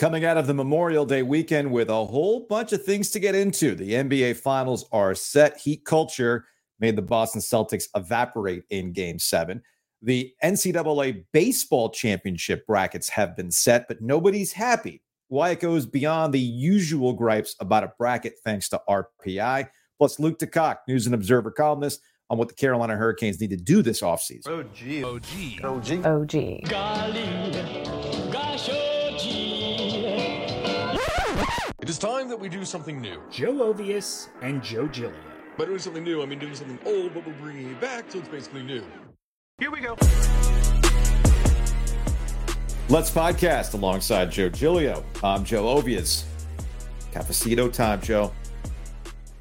Coming out of the Memorial Day weekend with a whole bunch of things to get into. The NBA Finals are set. Heat culture made the Boston Celtics evaporate in game seven. The NCAA baseball championship brackets have been set, but nobody's happy. Why it goes beyond the usual gripes about a bracket thanks to RPI. Plus, Luke DeCock, News and Observer columnist, on what the Carolina Hurricanes need to do this offseason. OG. OG. OG. It is time that we do something new. Joe Ovies and Joe Giglio. By doing something new, I mean doing something old, but we're bringing it back, so it's basically new. Here we go. Let's podcast alongside Joe Giglio. I'm Joe Ovies. Cafecito time, Joe.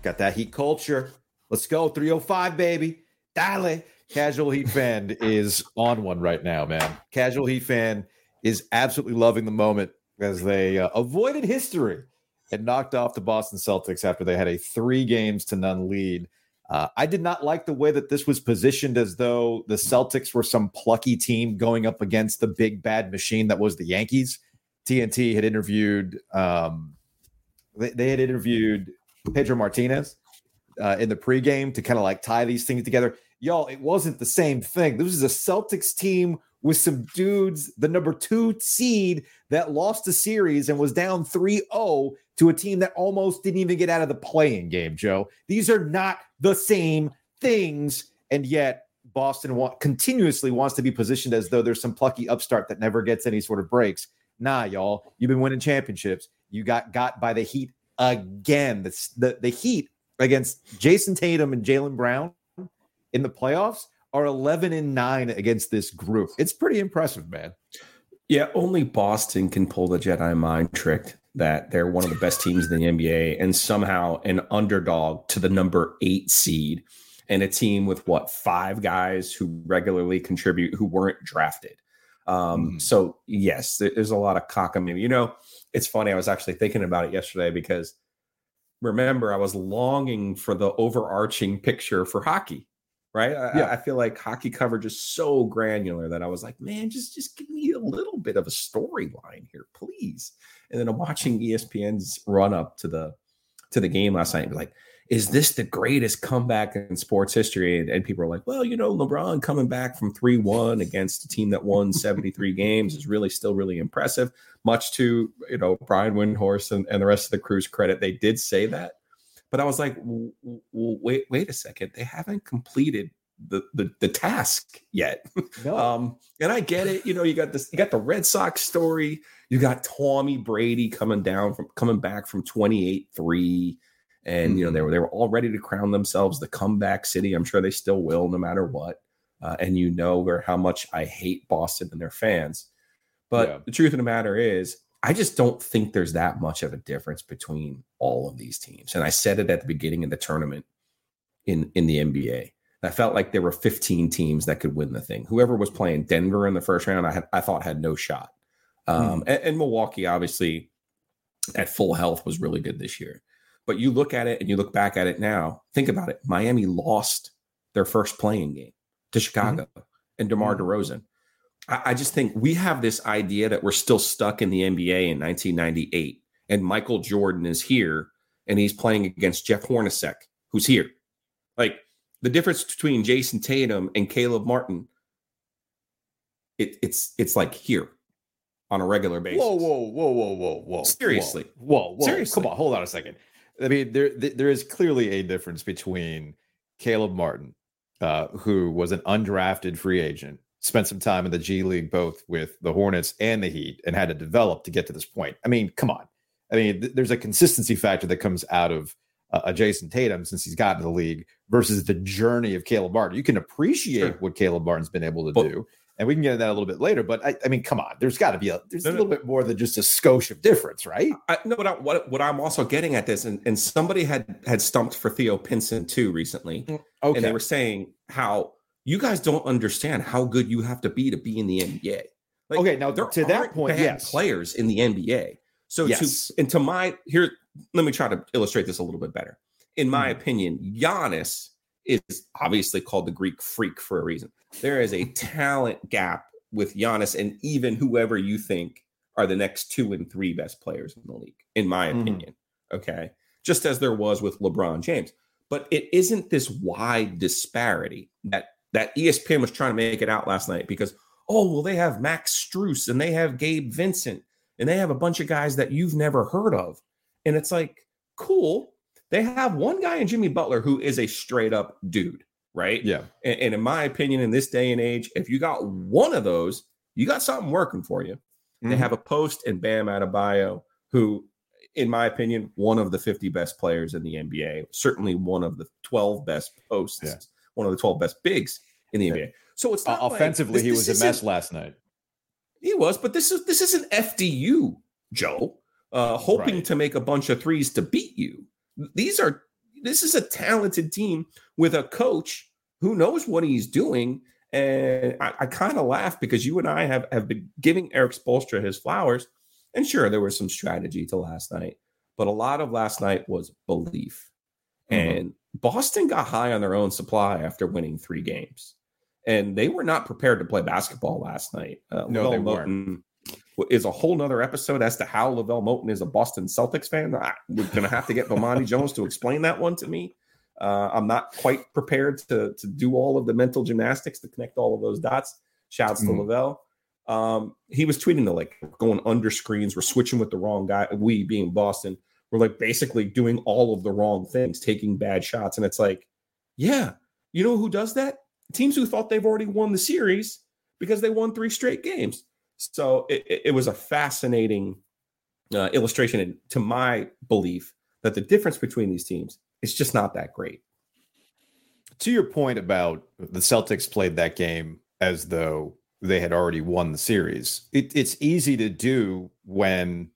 Got that heat culture. Let's go. 305, baby. Dale. Casual Heat fan is on one right now, man. Casual Heat fan is absolutely loving the moment as they uh, avoided history and knocked off the Boston Celtics after they had a three games to none lead. Uh, I did not like the way that this was positioned as though the Celtics were some plucky team going up against the big bad machine that was the Yankees. TNT had interviewed, um, they, they had interviewed Pedro Martinez uh, in the pregame to kind of like tie these things together. Y'all, it wasn't the same thing. This is a Celtics team with some dudes, the number two seed that lost a series and was down 3 0 to a team that almost didn't even get out of the playing game, Joe. These are not the same things. And yet, Boston wa- continuously wants to be positioned as though there's some plucky upstart that never gets any sort of breaks. Nah, y'all, you've been winning championships. You got got by the Heat again. The, the, the Heat against Jayson Tatum and Jaylen Brown in the playoffs are 11 and 9 against this group. It's pretty impressive, man. Yeah, only Boston can pull the Jedi mind trick that they're one of the best teams in the NBA and somehow an underdog to the number eight seed and a team with what five guys who regularly contribute who weren't drafted. Um, mm. So yes, there's a lot of cockamamie. You know, it's funny. I was actually thinking about it yesterday because remember I was longing for the overarching picture for hockey right? I, yeah. I, feel like hockey coverage is so granular that I was like, man, just just give me a little bit of a storyline here, please. And then I'm watching ESPN's run up to the to the game last night and be like, is this the greatest comeback in sports history? And, and people are like, well, you know, LeBron coming back from 3 1 against a team that won 73 games is really still really impressive. Much to, you know, Brian Windhorst and, and the rest of the crew's credit, they did say that. But I was like, wait, wait a second. They haven't completed the the, the task yet. No. um, and I get it. You know, you got this. You got the Red Sox story. You got Tommy Brady coming down from coming back from twenty eight three, and mm-hmm. you know they mm-hmm. were they were all ready to crown themselves the comeback city. I'm sure they still will, no matter what. Uh, and you know where how much I hate Boston and their fans. But yeah. the truth of the matter is, I just don't think there's that much of a difference between all of these teams. And I said it at the beginning of the tournament in in the NBA. I felt like there were 15 teams that could win the thing. Whoever was playing Denver in the first round, I had I thought had no shot. Um, hmm. and, and Milwaukee, obviously, at full health, was really good this year. But you look at it and you look back at it now. Think about it. Miami lost their first playing game to Chicago mm-hmm. and DeMar mm-hmm. DeRozan. I, just think we have this idea that we're still stuck in the NBA in 1998, and Michael Jordan is here and he's playing against Jeff Hornacek, who's here. Like the difference between Jayson Tatum and Caleb Martin, it, it's it's like here on a regular basis. Whoa, whoa, whoa, whoa, whoa, whoa! Seriously, whoa, whoa, whoa. Seriously. Come on, hold on a second. I mean, there there is clearly a difference between Caleb Martin, uh, who was an undrafted free agent spent some time in the G League, both with the Hornets and the Heat, and had to develop to get to this point. I mean, come on. I mean, th- there's a consistency factor that comes out of uh, a Jayson Tatum since he's gotten to the league versus the journey of Caleb Martin. You can appreciate sure. what Caleb Martin's been able to but, do, and we can get into that a little bit later. But I, I mean, come on, there's got to be a there's no, a little no. bit more than just a skosh of difference, right? I, no, what, I, what what I'm also getting at this, and, and somebody had had stumped for Theo Pinson too recently, okay. And they were saying how you guys don't understand how good you have to be to be in the NBA. Like, okay, now there to that point, yes, players in the NBA. So yes. to and to my here, let me try to illustrate this a little bit better. In my mm. opinion, Giannis is obviously called the Greek freak for a reason. There is a talent gap with Giannis and even whoever you think are the next two and three best players in the league, in my Mhm. opinion. Okay. Just as there was with LeBron James. But it isn't this wide disparity that that ESPN was trying to make it out last night because, oh, well, they have Max Strus and they have Gabe Vincent and they have a bunch of guys that you've never heard of. And it's like, cool. They have one guy in Jimmy Butler who is a straight up dude, right? Yeah. And, and in my opinion, in this day and age, if you got one of those, you got something working for you. They Mhm. have a post and Bam Adebayo, who, in my opinion, one of the 50 best players in the NBA, certainly one of the 12 best posts, Yeah. One of the 12 best bigs in the. NBA. So it's not Uh, like- offensively, this- he this was a mess last night. He was, but this is this isn't FDU, Joe, uh, hoping Right. to make a bunch of threes to beat you. These are this is a talented team with a coach who knows what he's doing. And I, I kind of laugh because you and I have, have been giving Erik Spoelstra his flowers. And sure, there was some strategy to last night, but a lot of last night was belief. Mhm. And Boston got high on their own supply after winning three games. And they were not prepared to play basketball last night. Uh, No, they Lavelle weren't. Moton is a whole nother episode as to how Lavelle Moton is a Boston Celtics fan. I, we're going to have to get Bomani Jones to explain that one to me. Uh, I'm not quite prepared to, to do all of the mental gymnastics to connect all of those dots. Shouts to Mhm. Lavelle. Um, he was tweeting to like going under screens. We're switching with the wrong guy. We being Boston, we're like basically doing all of the wrong things, taking bad shots. And it's like, yeah, you know who does that? Teams who thought they've already won the series because they won three straight games. So it, it- was a fascinating uh, illustration, to my belief, that the difference between these teams is just not that great. to your point about the Celtics played that game as though they had already won the series, it, it's easy to do when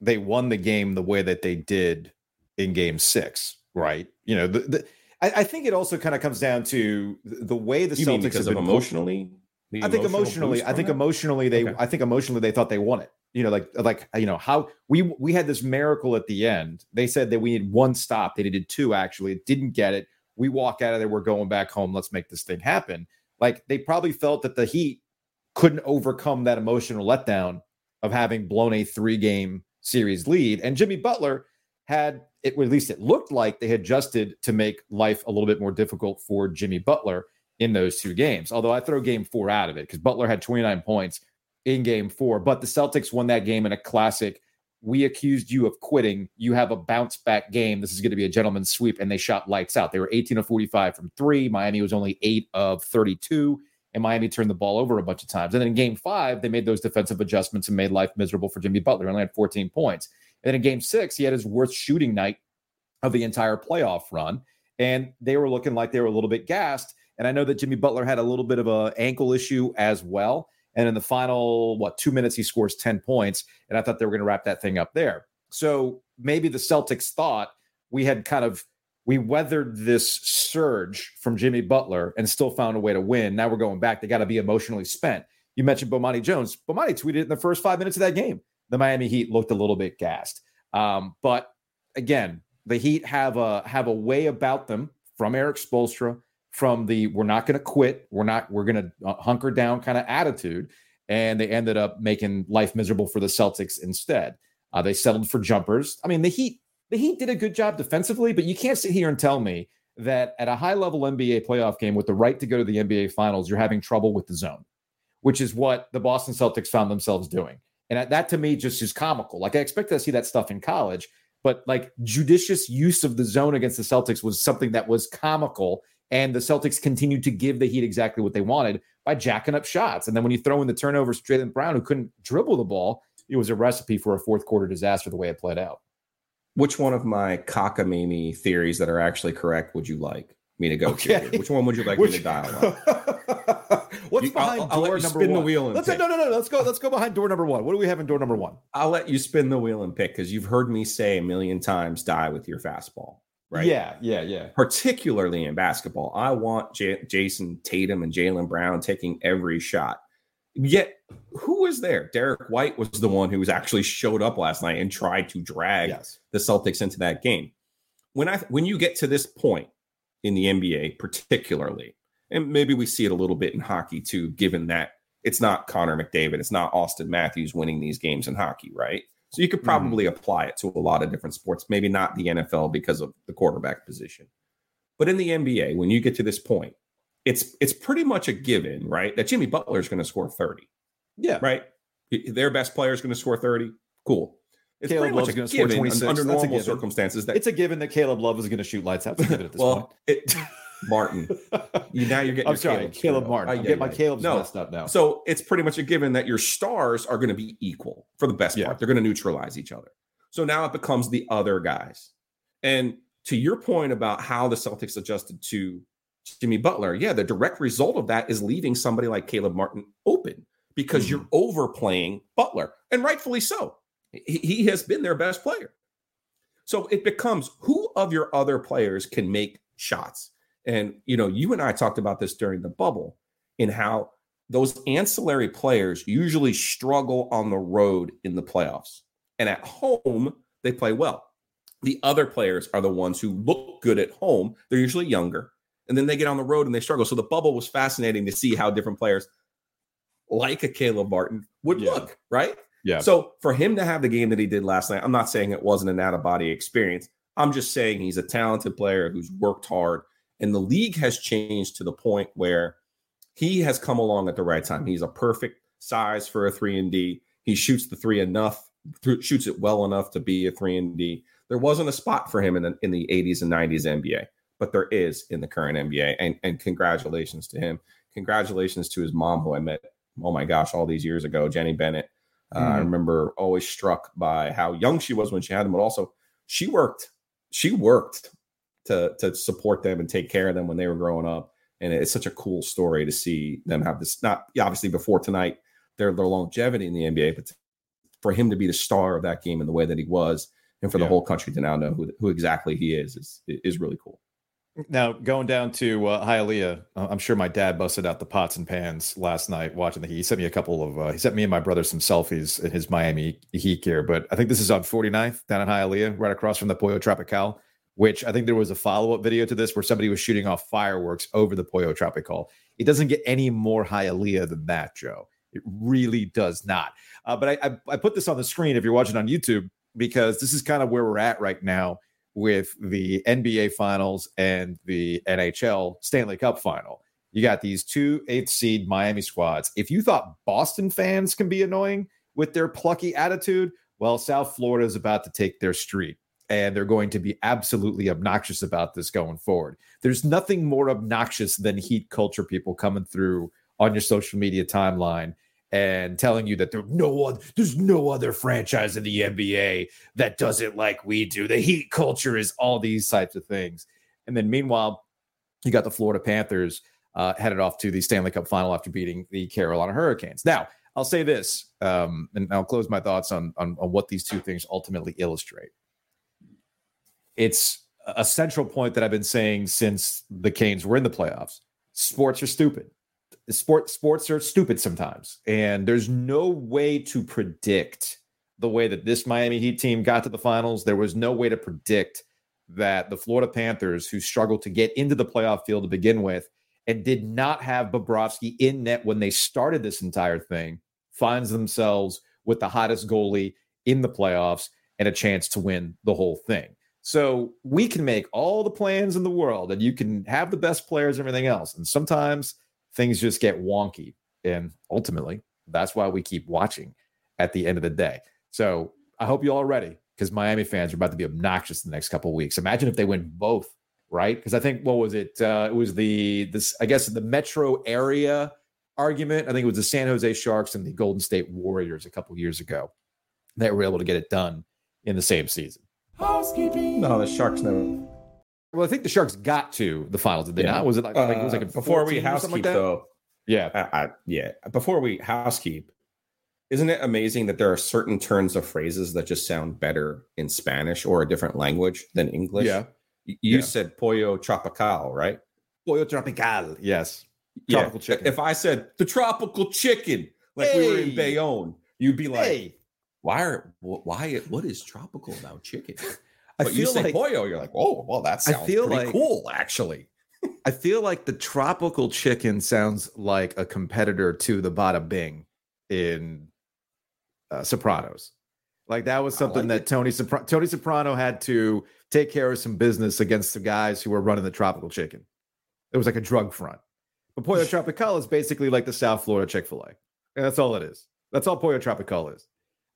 they won the game the way that they did in game six, right? You know, the, the I, I think it also kind of comes down to the way the You Celtics have of been emotionally? I think emotionally, I think emotionally they Okay. I think emotionally they thought they won it. You know, like like you know, how we we had this miracle at the end. They said that we needed one stop. They needed two actually. It Didn't get it. We walk out of there, we're going back home. Let's make this thing happen. Like they probably felt that the Heat couldn't overcome that emotional letdown of having blown a three-game series lead. And Jimmy Butler had it, at least it looked like they had adjusted to make life a little bit more difficult for Jimmy Butler in those two games. Although I throw game four out of it because Butler had 29 points in game four, but the Celtics won that game in a classic. We accused you of quitting. You have a bounce back game. This is going to be a gentleman's sweep. And they shot lights out. They were 18 of 45 from three. Miami was only eight of 32. And Miami turned the ball over a bunch of times. And then in game five, they made those defensive adjustments and made life miserable for Jimmy Butler. Only had 14 points. And then in game six, he had his worst shooting night of the entire playoff run. And they were looking like they were a little bit gassed. And I know that Jimmy Butler had a little bit of a ankle issue as well. And in the final, what, two minutes, he scores 10 points. And I thought they were going to wrap that thing up there. So maybe the Celtics thought we had kind of we weathered this surge from Jimmy Butler and still found a way to win. Now we're going back. They got to be emotionally spent. You mentioned Bomani Jones. Bomani tweeted in the first five minutes of that game. The Miami Heat looked a little bit gassed. Um, but again, the Heat have a have a way about them from Erik Spoelstra, from the we're not going to quit, we're not we're going to hunker down kind of attitude, and they ended up making life miserable for the Celtics instead. Uh, they settled for jumpers. I mean, the Heat the Heat did a good job defensively, but you can't sit here and tell me that at a high level NBA playoff game with the right to go to the NBA Finals, you're having trouble with the zone, which is what the Boston Celtics found themselves doing. And that to me just is comical. Like I expect to see that stuff in college, but like judicious use of the zone against the Celtics was something that was comical. And the Celtics continued to give the Heat exactly what they wanted by jacking up shots. And then when you throw in the turnovers, Jaylen Brown, who couldn't dribble the ball, it was a recipe for a fourth quarter disaster the way it played out. Which one of my cockamamie theories that are actually correct would you like me to go Okay. to? Which one would you like me to dial up? What's You- I'll- behind I'll door you number spin one? the wheel and let's pick. no, no, no. Let's go. Let's go behind door number one. What do we have in door number one? I'll let you spin the wheel and pick because you've heard me say a million times die with your fastball, right? Yeah, yeah, yeah. Particularly in basketball, I want J- Jayson Tatum and Jaylen Brown taking every shot. Yet, who was there? Derrick White was the one who was actually showed up last night and tried to drag Yes. the Celtics into that game. When I when you get to this point in the NBA, particularly, and maybe we see it a little bit in hockey too, given that It's not Connor McDavid. It's not Auston Matthews winning these games in hockey, right? So you could probably mm-hmm. apply it to a lot of different sports. Maybe not the NFL because of the quarterback position, but in the NBA, when you get to this point, it's it's pretty much a given, right? That Jimmy Butler is going to score thirty. Yeah, right. Their best player is going to score thirty. Cool. It's Caleb Love's going to score 26 under normal circumstances. That, it's a given that Caleb Love is going to shoot lights out. at this well, point. It, Martin, you now you're getting. I'm sorry, Caleb, Caleb Martin. I'm getting my Caleb's no. messed up now. So it's pretty much a given that your stars are going to be equal for the best yeah. part. They're going to neutralize each other. So now it becomes the other guys. And to your point about how the Celtics adjusted to Jimmy Butler, yeah, the direct result of that is leaving somebody like Caleb Martin open because mm-hmm. you're overplaying Butler, and rightfully so. He, he has been their best player. So it becomes who of your other players can make shots? And you know, you and I talked about this during the bubble in how those ancillary players usually struggle on the road in the playoffs. And at home, they play well. The other players are the ones who look good at home. They're usually younger. And then they get on the road and they struggle. So the bubble was fascinating to see how different players like a Caleb Martin would yeah. look, right? Yeah. So for him to have the game that he did last night, I'm not saying it wasn't an out of body experience. I'm just saying he's a talented player who's worked hard. And the league has changed to the point where he has come along at the right time. He's a perfect size for a three and D. He shoots the three enough, shoots it well enough to be a three and D. There wasn't a spot for him in the in the 80s and 90s NBA, but there is in the current NBA. And and congratulations to him. Congratulations to his mom, who I met. Oh my gosh, all these years ago, Jenny Bennett. Uh, mm-hmm. I remember always struck by how young she was when she had them, but also she worked. She worked to to support them and take care of them when they were growing up. And it's such a cool story to see them have this. Not obviously before tonight, their their longevity in the NBA, but for him to be the star of that game in the way that he was, and for yeah. the whole country to now know who who exactly he is is is really cool. Now going down to uh, Hialeah, uh, I'm sure my dad busted out the pots and pans last night watching the Heat. He sent me a couple of uh, he sent me and my brother some selfies in his Miami Heat gear. But I think this is on 49th down in Hialeah, right across from the Pollo Tropical. Which I think there was a follow up video to this where somebody was shooting off fireworks over the Pollo Tropical. It doesn't get any more Hialeah than that, Joe. It really does not. Uh, but I, I I put this on the screen if you're watching on YouTube because this is kind of where we're at right now with the NBA finals and the NHL Stanley Cup final. You got these two eighth seed Miami squads. If you thought Boston fans can be annoying with their plucky attitude, well, South Florida is about to take their street and they're going to be absolutely obnoxious about this going forward. There's nothing more obnoxious than heat culture people coming through on your social media timeline and telling you that there no other, there's no other franchise in the NBA that does it like we do. The heat culture is all these types of things. And then meanwhile, you got the Florida Panthers uh, headed off to the Stanley Cup final after beating the Carolina Hurricanes. Now, I'll say this, um, and I'll close my thoughts on, on, on what these two things ultimately illustrate. It's a central point that I've been saying since the Canes were in the playoffs. Sports are stupid sport sports are stupid sometimes, and there's no way to predict the way that this Miami Heat team got to the finals. There was no way to predict that the Florida Panthers, who struggled to get into the playoff field to begin with, and did not have Bobrovsky in net when they started this entire thing, finds themselves with the hottest goalie in the playoffs and a chance to win the whole thing. So we can make all the plans in the world and you can have the best players and everything else. And sometimes things just get wonky. And ultimately, that's why we keep watching at the end of the day. So I hope you all are ready because Miami fans are about to be obnoxious the next couple weeks. Imagine if they win both, right? Because I think what was it? Uh, it was the this I guess the metro area argument. I think it was the San Jose Sharks and the Golden State Warriors a couple years ago that were able to get it done in the same season. Housekeeping. No, the Sharks never well, I think the Sharks got to the finals. Did they yeah. not? Was it like, like it was like a uh, before we housekeep like though? Yeah, I, I, yeah. Before we housekeep, isn't it amazing that there are certain turns of phrases that just sound better in Spanish or a different language than English? Yeah. You yeah. said pollo tropical, right? Pollo tropical. Yes. Tropical yeah. chicken. If I said the tropical chicken, like hey. we were in Bayonne, you'd be like, hey. "Why are why? What is tropical about chicken?" I but feel you say like pollo, you're like, oh, well, that sounds I feel pretty like, cool, actually. I feel like the tropical chicken sounds like a competitor to the Bada Bing in uh, Sopranos. Like that was something like that Tony Sopra- Tony Soprano had to take care of some business against the guys who were running the tropical chicken. It was like a drug front. But Pollo Tropical is basically like the South Florida Chick Fil A, and that's all it is. That's all Pollo Tropical is.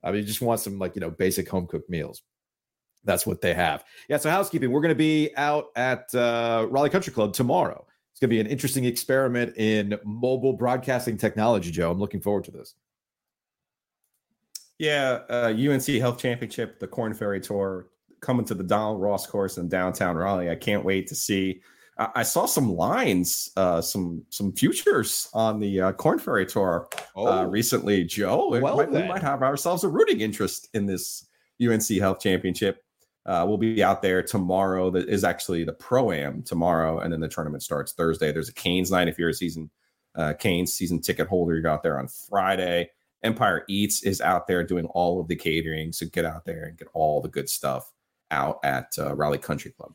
I mean, you just want some like you know basic home cooked meals. That's what they have. Yeah. So housekeeping. We're going to be out at uh, Raleigh Country Club tomorrow. It's going to be an interesting experiment in mobile broadcasting technology, Joe. I'm looking forward to this. Yeah, uh, UNC Health Championship, the Korn Ferry Tour, coming to the Donald Ross course in downtown Raleigh. I can't wait to see. I, I saw some lines, uh, some some futures on the uh, Korn Ferry Tour uh, oh. recently. Joe, well, might, we might have ourselves a rooting interest in this UNC Health Championship. Uh, we'll be out there tomorrow. That is actually the pro am tomorrow, and then the tournament starts Thursday. There's a Canes night if you're a season uh, Canes season ticket holder. You're out there on Friday. Empire Eats is out there doing all of the catering. So get out there and get all the good stuff out at uh, Raleigh Country Club.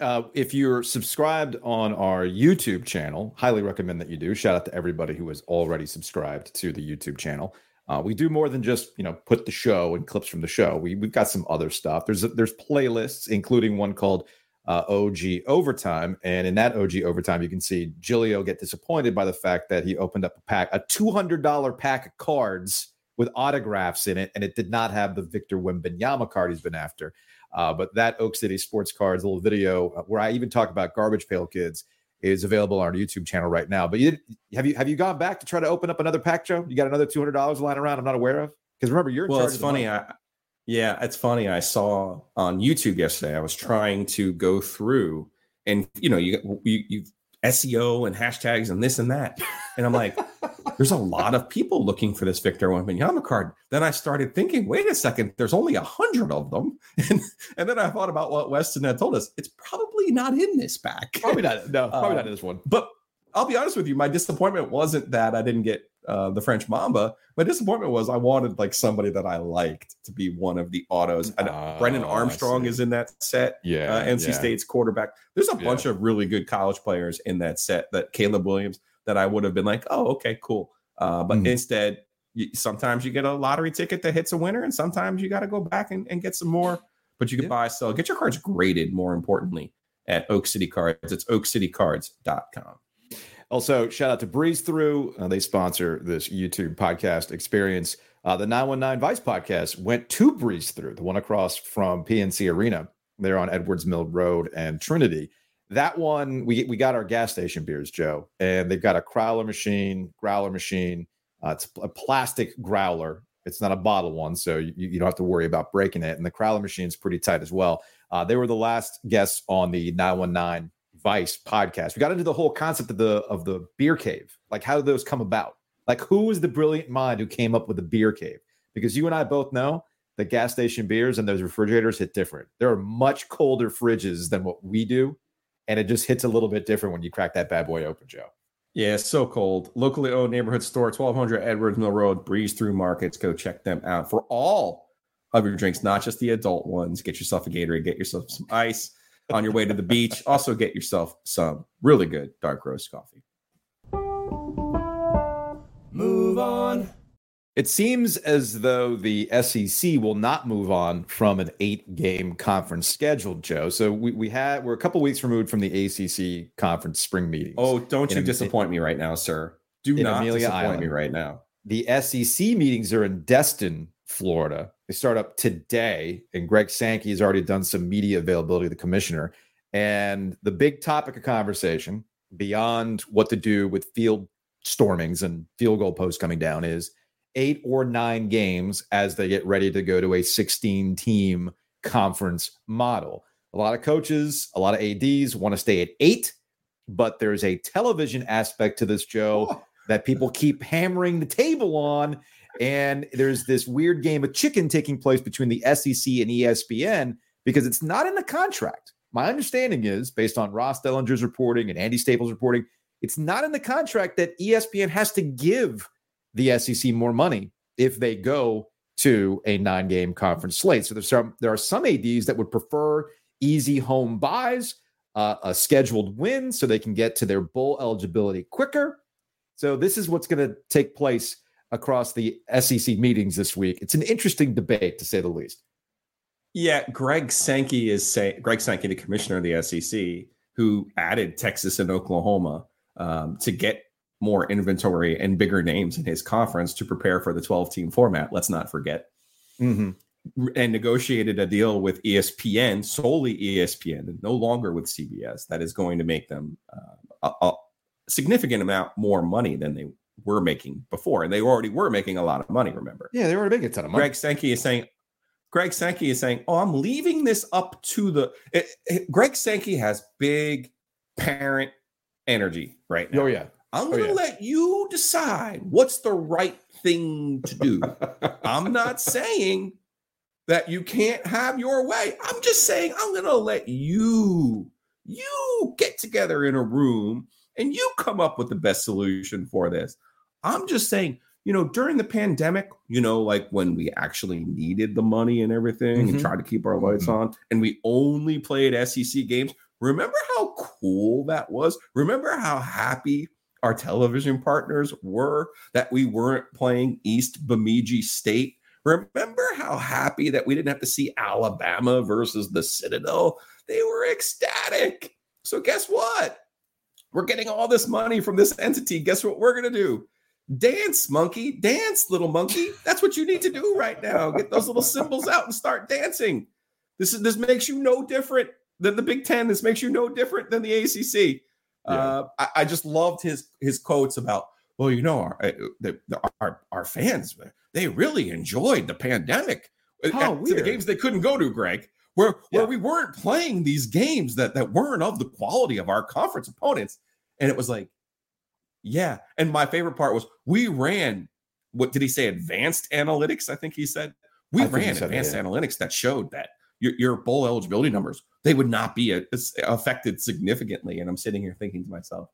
Uh, if you're subscribed on our YouTube channel, highly recommend that you do. Shout out to everybody who is already subscribed to the YouTube channel. Uh, we do more than just you know put the show and clips from the show. We we've got some other stuff. There's there's playlists, including one called uh, OG Overtime. And in that OG Overtime, you can see Giglio get disappointed by the fact that he opened up a pack, a $200 pack of cards with autographs in it, and it did not have the Victor Wembanyama card he's been after. Uh, but that Oak City Sports Cards little video uh, where I even talk about Garbage Pail Kids is available on our YouTube channel right now. But you have you have you gone back to try to open up another pack, Joe? You got another two hundred dollars lying around? I'm not aware of because remember you're well. It's funny. I yeah, it's funny. I saw on YouTube yesterday. I was trying to go through, and you know, you you, you SEO and hashtags and this and that, and I'm like, there's a lot of people looking for this Victor Wembanyama card. Then I started thinking, wait a second, there's only a hundred of them, and and then I thought about what Weston had told us. It's probably not in this pack. Probably not. No, probably uh, not in this one. But I'll be honest with you, my disappointment wasn't that I didn't get uh, the French Mamba. My disappointment was I wanted like somebody that I liked to be one of the autos. Uh, Brennan Armstrong is in that set. Yeah, uh, NC yeah. State's quarterback. There's a bunch yeah. of really good college players in that set. That Caleb Williams that I would have been like, oh, okay, cool. Uh, but mm. instead, you, sometimes you get a lottery ticket that hits a winner, and sometimes you got to go back and, and, get some more. But you can yeah. buy, sell, get your cards graded. More importantly, at Oak City Cards. It's oakcitycards.com. Also, shout out to Breeze Through. Uh, they sponsor this YouTube podcast experience. Uh, the 919 Vice podcast went to Breeze Through, the one across from PNC Arena. They're on Edwards Mill Road and Trinity. That one, we, we got our gas station beers, Joe, and they've got a crowler machine, growler machine. Uh, it's a plastic growler. It's not a bottle one, so you, you don't have to worry about breaking it. And the crowler machine is pretty tight as well. Uh, they were the last guests on the 919 Vice podcast. We got into the whole concept of the of the beer cave. Like how did those come about? Like who was the brilliant mind who came up with the beer cave? Because you and I both know that gas station beers and those refrigerators hit different. There are much colder fridges than what we do, and it just hits a little bit different when you crack that bad boy open, Joe. Yeah, so cold. Locally owned neighborhood store, 1200 Edwards Mill Road, Breeze Through Markets. Go check them out for all of your drinks, not just the adult ones. Get yourself a Gatorade, get yourself some ice on your way to the beach. Also, get yourself some really good dark roast coffee. Move on. It seems as though the SEC will not move on from an eight-game conference schedule, Joe. So we, we had we're a couple weeks removed from the ACC conference spring meetings. Oh, don't you disappoint me right now, sir? Do not Amelia disappoint Island. me right now. The SEC meetings are in Destin, Florida. They start up today, and Greg Sankey has already done some media availability the commissioner. And the big topic of conversation, beyond what to do with field stormings and field goal posts coming down, is eight or nine games as they get ready to go to a 16 team conference model. A lot of coaches, a lot of ADs want to stay at eight, but there's a television aspect to this, Joe, oh. that people keep hammering the table on and there's this weird game of chicken taking place between the SEC and ESPN because it's not in the contract. My understanding is, based on Ross Dellenger's reporting and Andy Staples' reporting, it's not in the contract that ESPN has to give the SEC more money if they go to a nine-game conference slate. So there's some there are some ADs that would prefer easy home buys. uh, a scheduled win so they can get to their bowl eligibility quicker. So this is what's going to take place across the SEC meetings this week. It's an interesting debate to say the least. Yeah, Greg Sankey is saying Greg Sankey, the commissioner of the SEC, who added Texas and Oklahoma um, to get more inventory and bigger names in his conference to prepare for the 12 team format. Let's not forget. Mm-hmm. And negotiated a deal with ESPN, solely ESPN, and no longer with CBS, that is going to make them uh, a, a significant amount more money than they were making before. And they already were making a lot of money, remember? Yeah, they were making a ton of money. Greg Sankey is saying, Greg Sankey is saying, "Oh, I'm leaving this up to the." It, it, Greg Sankey has big parent energy right now. Oh yeah, I'm oh, going to yeah. let you decide what's the right thing to do. I'm not saying that you can't have your way. I'm just saying I'm going to let you you get together in a room and you come up with the best solution for this. I'm just saying, you know, during the pandemic, you know, like when we actually needed the money and everything Mhm. and tried to keep our lights on and we only played SEC games. Remember how cool that was? Remember how happy our television partners were that we weren't playing East Bemidji State? Remember how happy that we didn't have to see Alabama versus the Citadel? They were ecstatic. So, guess what? We're getting all this money from this entity. Guess what we're going to do? Dance, monkey. Dance, little monkey. That's what you need to do right now. Get those little symbols out and start dancing. This is this makes you no different than the Big Ten. This makes you no different than the ACC. Uh, I, I just loved his his quotes about. Well, you know, our uh, the, the, our our fans they really enjoyed the pandemic. Uh, How to the games they couldn't go to, Greg, where where Yeah. we weren't playing these games that that weren't of the quality of our conference opponents, and it was like, yeah. And my favorite part was we ran. What did he say? Advanced analytics, I think he said. We I ran said that, advanced yeah. analytics that showed that your, your bowl eligibility numbers they would not be a, affected significantly. And I'm sitting here thinking to myself,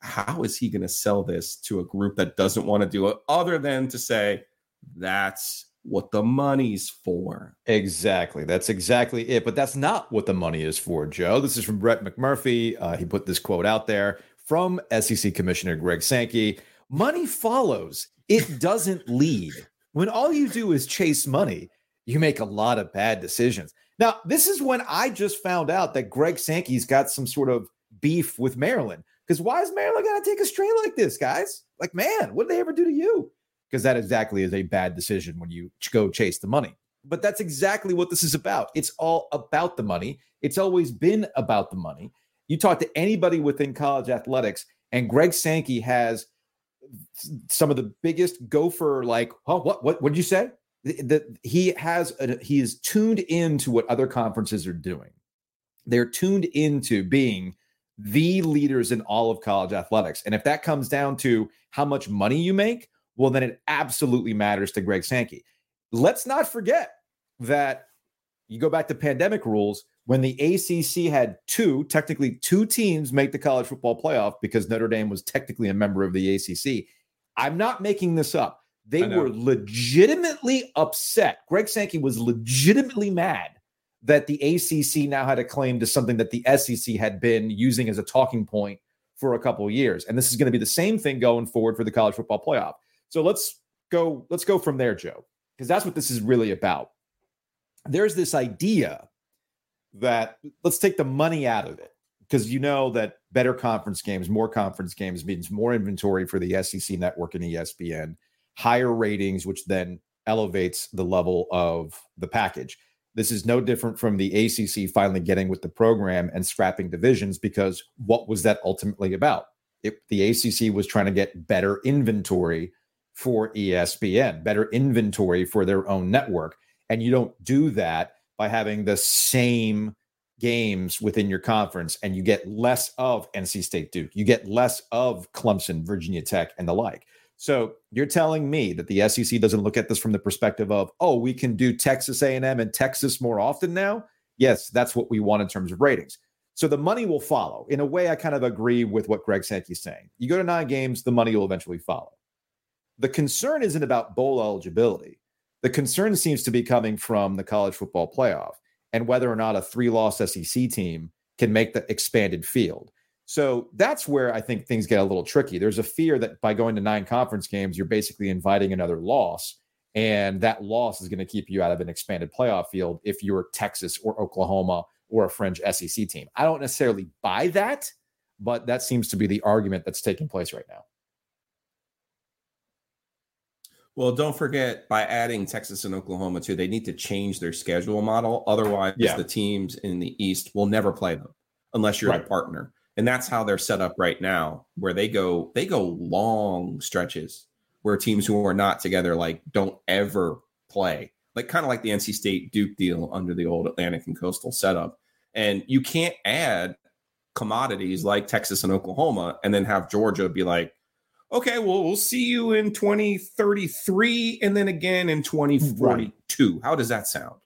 how is he going to sell this to a group that doesn't want to do it other than to say that's what the money's for? Exactly. That's exactly it. But that's not what the money is for, Joe. This is from Brett McMurphy. Uh, he put this quote out there from SEC Commissioner Greg Sankey Money follows, it doesn't lead. When all you do is chase money, you make a lot of bad decisions. Now, this is when I just found out that Greg Sankey's got some sort of beef with Maryland. Because why is Maryland going to take a strain like this, guys? Like, man, what did they ever do to you? Because that exactly is a bad decision when you go chase the money. But that's exactly what this is about. It's all about the money. It's always been about the money. You talk to anybody within college athletics, and Greg Sankey has some of the biggest gopher, like, oh, what, what, what did you say? That he has, a, he is tuned into what other conferences are doing. They're tuned into being the leaders in all of college athletics. And if that comes down to how much money you make, well, then it absolutely matters to Greg Sankey. Let's not forget that you go back to pandemic rules when the ACC had two, technically two teams make the college football playoff because Notre Dame was technically a member of the ACC. I'm not making this up. They were legitimately upset. Greg Sankey was legitimately mad that the ACC now had a claim to something that the SEC had been using as a talking point for a couple of years. And this is going to be the same thing going forward for the college football playoff. So let's go let's go from there, Joe, because that's what this is really about. There's this idea that let's take the money out of it because you know that better conference games, more conference games means more inventory for the SEC network and ESPN, higher ratings, which then elevates the level of the package. This is no different from the ACC finally getting with the program and scrapping divisions because what was that ultimately about? It, the ACC was trying to get better inventory for ESPN, better inventory for their own network. And you don't do that by having the same games within your conference and you get less of NC State Duke, you get less of Clemson, Virginia Tech, and the like. So you're telling me that the SEC doesn't look at this from the perspective of, oh, we can do Texas A&M and Texas more often now? Yes, that's what we want in terms of ratings. So the money will follow. In a way, I kind of agree with what Greg Sankey's saying. You go to nine games, the money will eventually follow. The concern isn't about bowl eligibility. The concern seems to be coming from the college football playoff and whether or not a three loss SEC team can make the expanded field. So that's where I think things get a little tricky. There's a fear that by going to nine conference games, you're basically inviting another loss. And that loss is going to keep you out of an expanded playoff field if you're Texas or Oklahoma or a fringe SEC team. I don't necessarily buy that, but that seems to be the argument that's taking place right now. Well, don't forget by adding Texas and Oklahoma too, they need to change their schedule model. Otherwise, yeah. the teams in the East will never play them unless you're right. a partner and that's how they're set up right now where they go they go long stretches where teams who are not together like don't ever play like kind of like the nc state duke deal under the old atlantic and coastal setup and you can't add commodities like texas and oklahoma and then have georgia be like okay well we'll see you in 2033 and then again in 2042 right. how does that sound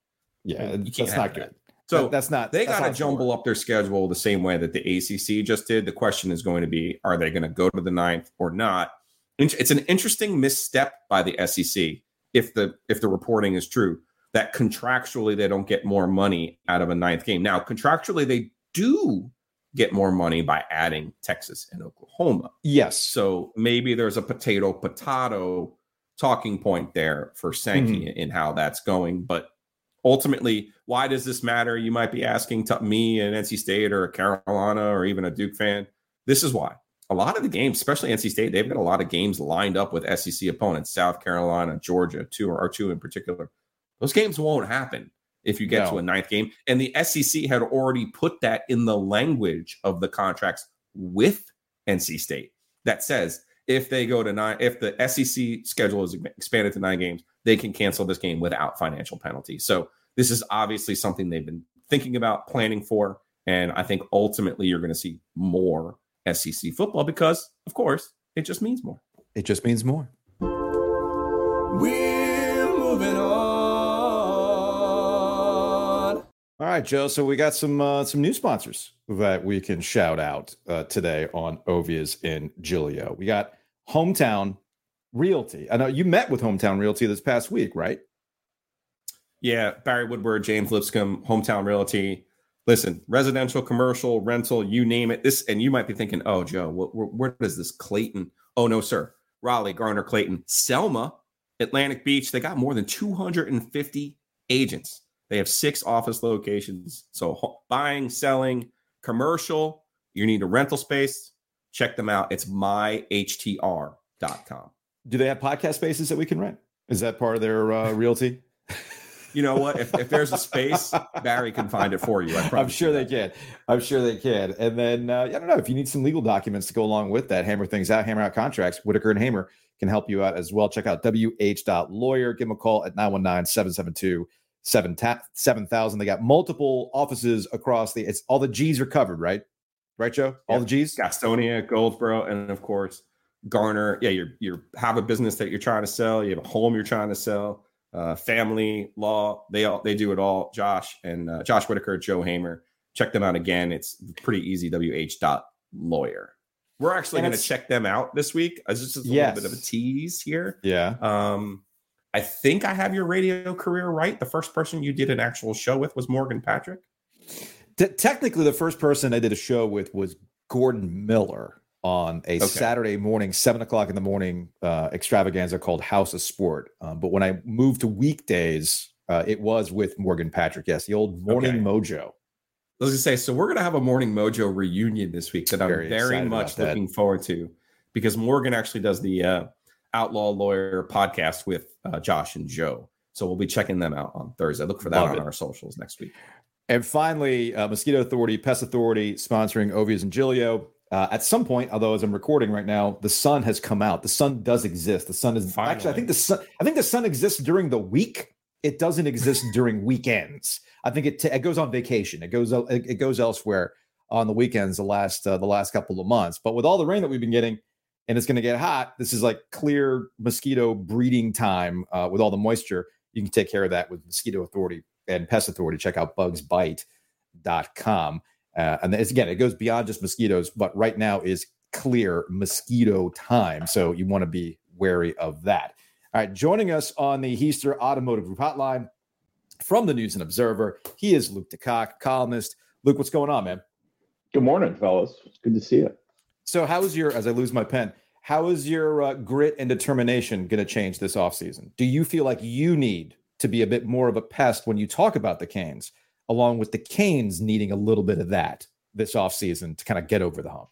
yeah that's not that. good so that, that's not they got to jumble up their schedule the same way that the ACC just did. The question is going to be: Are they going to go to the ninth or not? It's an interesting misstep by the SEC if the if the reporting is true that contractually they don't get more money out of a ninth game. Now contractually they do get more money by adding Texas and Oklahoma. Yes. So maybe there's a potato potato talking point there for Sankey mm-hmm. in how that's going, but ultimately, why does this matter? You might be asking to me, an NC State or a Carolina or even a Duke fan. This is why. A lot of the games, especially NC State, they've got a lot of games lined up with SEC opponents, South Carolina, Georgia, two or two in particular. Those games won't happen if you get no. to a ninth game. And the SEC had already put that in the language of the contracts with NC State that says if they go to nine, if the SEC schedule is expanded to nine games, they can cancel this game without financial penalty. So this is obviously something they've been thinking about, planning for, and I think ultimately you're going to see more SEC football because, of course, it just means more. It just means more. All right, Joe. So we got some uh, some new sponsors that we can shout out uh, today on Ovies in Giglio. We got Hometown Realty. I know you met with Hometown Realty this past week, right? Yeah, Barry Woodward, James Lipscomb, Hometown Realty. Listen, residential, commercial, rental, you name it. This, and you might be thinking, oh, Joe, what, where, where is this Clayton? Oh, no, sir. Raleigh, Garner, Clayton, Selma, Atlantic Beach. They got more than 250 agents. They have six office locations. So buying, selling, commercial, you need a rental space. Check them out. It's myhtr.com do they have podcast spaces that we can rent? Is that part of their uh, realty? you know what? If, if there's a space, Barry can find it for you. I am sure they can. I'm sure they can. And then uh, I don't know if you need some legal documents to go along with that. Hammer things out. Hammer out contracts. Whitaker and Hamer can help you out as well. Check out wh.lawyer. Give them a call at 919 772 7000. They got multiple offices across the. It's all the G's are covered, right? Right, Joe? All the G's. Gastonia, Goldsboro, and of course garner yeah you're you have a business that you're trying to sell you have a home you're trying to sell uh, family law they all they do it all josh and uh, josh whitaker joe hamer check them out again it's pretty easy wh dot lawyer we're actually going to check them out this week it's just a yes. little bit of a tease here yeah um i think i have your radio career right the first person you did an actual show with was morgan patrick T- technically the first person i did a show with was gordon miller on a okay. Saturday morning, seven o'clock in the morning uh, extravaganza called House of Sport. Um, but when I moved to weekdays, uh, it was with Morgan Patrick. Yes, the old Morning okay. Mojo. I was gonna say, so we're gonna have a Morning Mojo reunion this week that I'm very, very much looking forward to because Morgan actually does the uh, Outlaw Lawyer podcast with uh, Josh and Joe. So we'll be checking them out on Thursday. Look for that Love on it. our socials next week. And finally, uh, Mosquito Authority, Pest Authority, sponsoring Ovies and Giglio. Uh, at some point, although as I'm recording right now, the sun has come out. The sun does exist. The sun is Finally. actually. I think the sun. I think the sun exists during the week. It doesn't exist during weekends. I think it, t- it goes on vacation. It goes it goes elsewhere on the weekends. The last uh, the last couple of months. But with all the rain that we've been getting, and it's going to get hot. This is like clear mosquito breeding time uh, with all the moisture. You can take care of that with Mosquito Authority and Pest Authority. Check out bugsbite.com. Uh, and again, it goes beyond just mosquitoes, but right now is clear mosquito time. So you want to be wary of that. All right, joining us on the Heister Automotive Group Hotline from the News and Observer, he is Luke DeCock, columnist. Luke, what's going on, man? Good morning, fellas. It's good to see you. So, how is your, as I lose my pen, how is your uh, grit and determination going to change this offseason? Do you feel like you need to be a bit more of a pest when you talk about the Canes, along with the Canes needing a little bit of that this offseason to kind of get over the hump?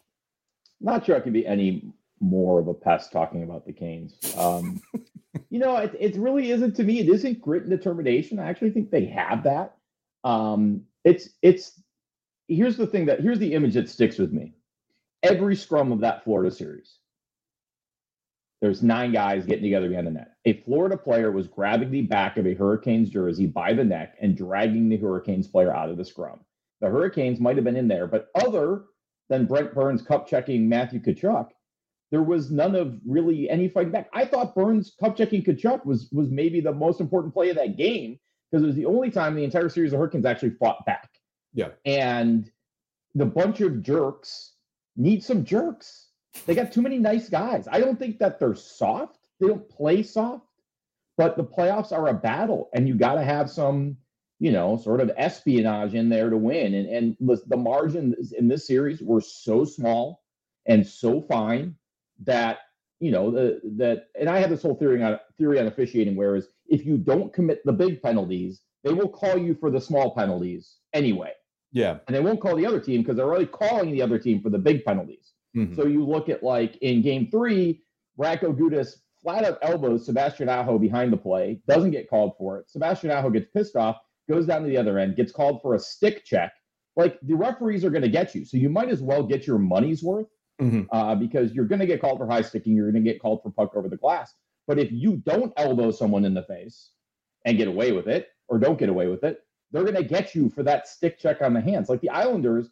Not sure I can be any more of a pest talking about the Canes. Um, you know, it, it really isn't to me. It isn't grit and determination. I actually think they have that. Um, it's it's here's the thing that here's the image that sticks with me. Every scrum of that Florida series, there's nine guys getting together behind the net. A Florida player was grabbing the back of a Hurricanes jersey by the neck and dragging the Hurricanes player out of the scrum. The Hurricanes might have been in there, but other than Brent Burns cup checking Matthew Tkachuk, there was none of really any fighting back. I thought Burns cup checking Tkachuk was was maybe the most important play of that game because it was the only time the entire series of Hurricanes actually fought back. Yeah. And the bunch of jerks need some jerks. They got too many nice guys. I don't think that they're soft. They don't play soft, but the playoffs are a battle, and you got to have some, you know, sort of espionage in there to win. And and the margins in this series were so small and so fine that you know the that. And I have this whole theory on theory on officiating, whereas if you don't commit the big penalties, they will call you for the small penalties anyway. Yeah. And they won't call the other team because they're already calling the other team for the big penalties. Mm-hmm. So you look at like in game three, Radko Gudas flat out elbows Sebastian Aho behind the play, doesn't get called for it. Sebastian Aho gets pissed off, goes down to the other end, gets called for a stick check. Like the referees are going to get you. So you might as well get your money's worth mm-hmm. uh, because you're going to get called for high sticking. You're going to get called for puck over the glass. But if you don't elbow someone in the face and get away with it, or don't get away with it, they're going to get you for that stick check on the hands. Like the Islanders,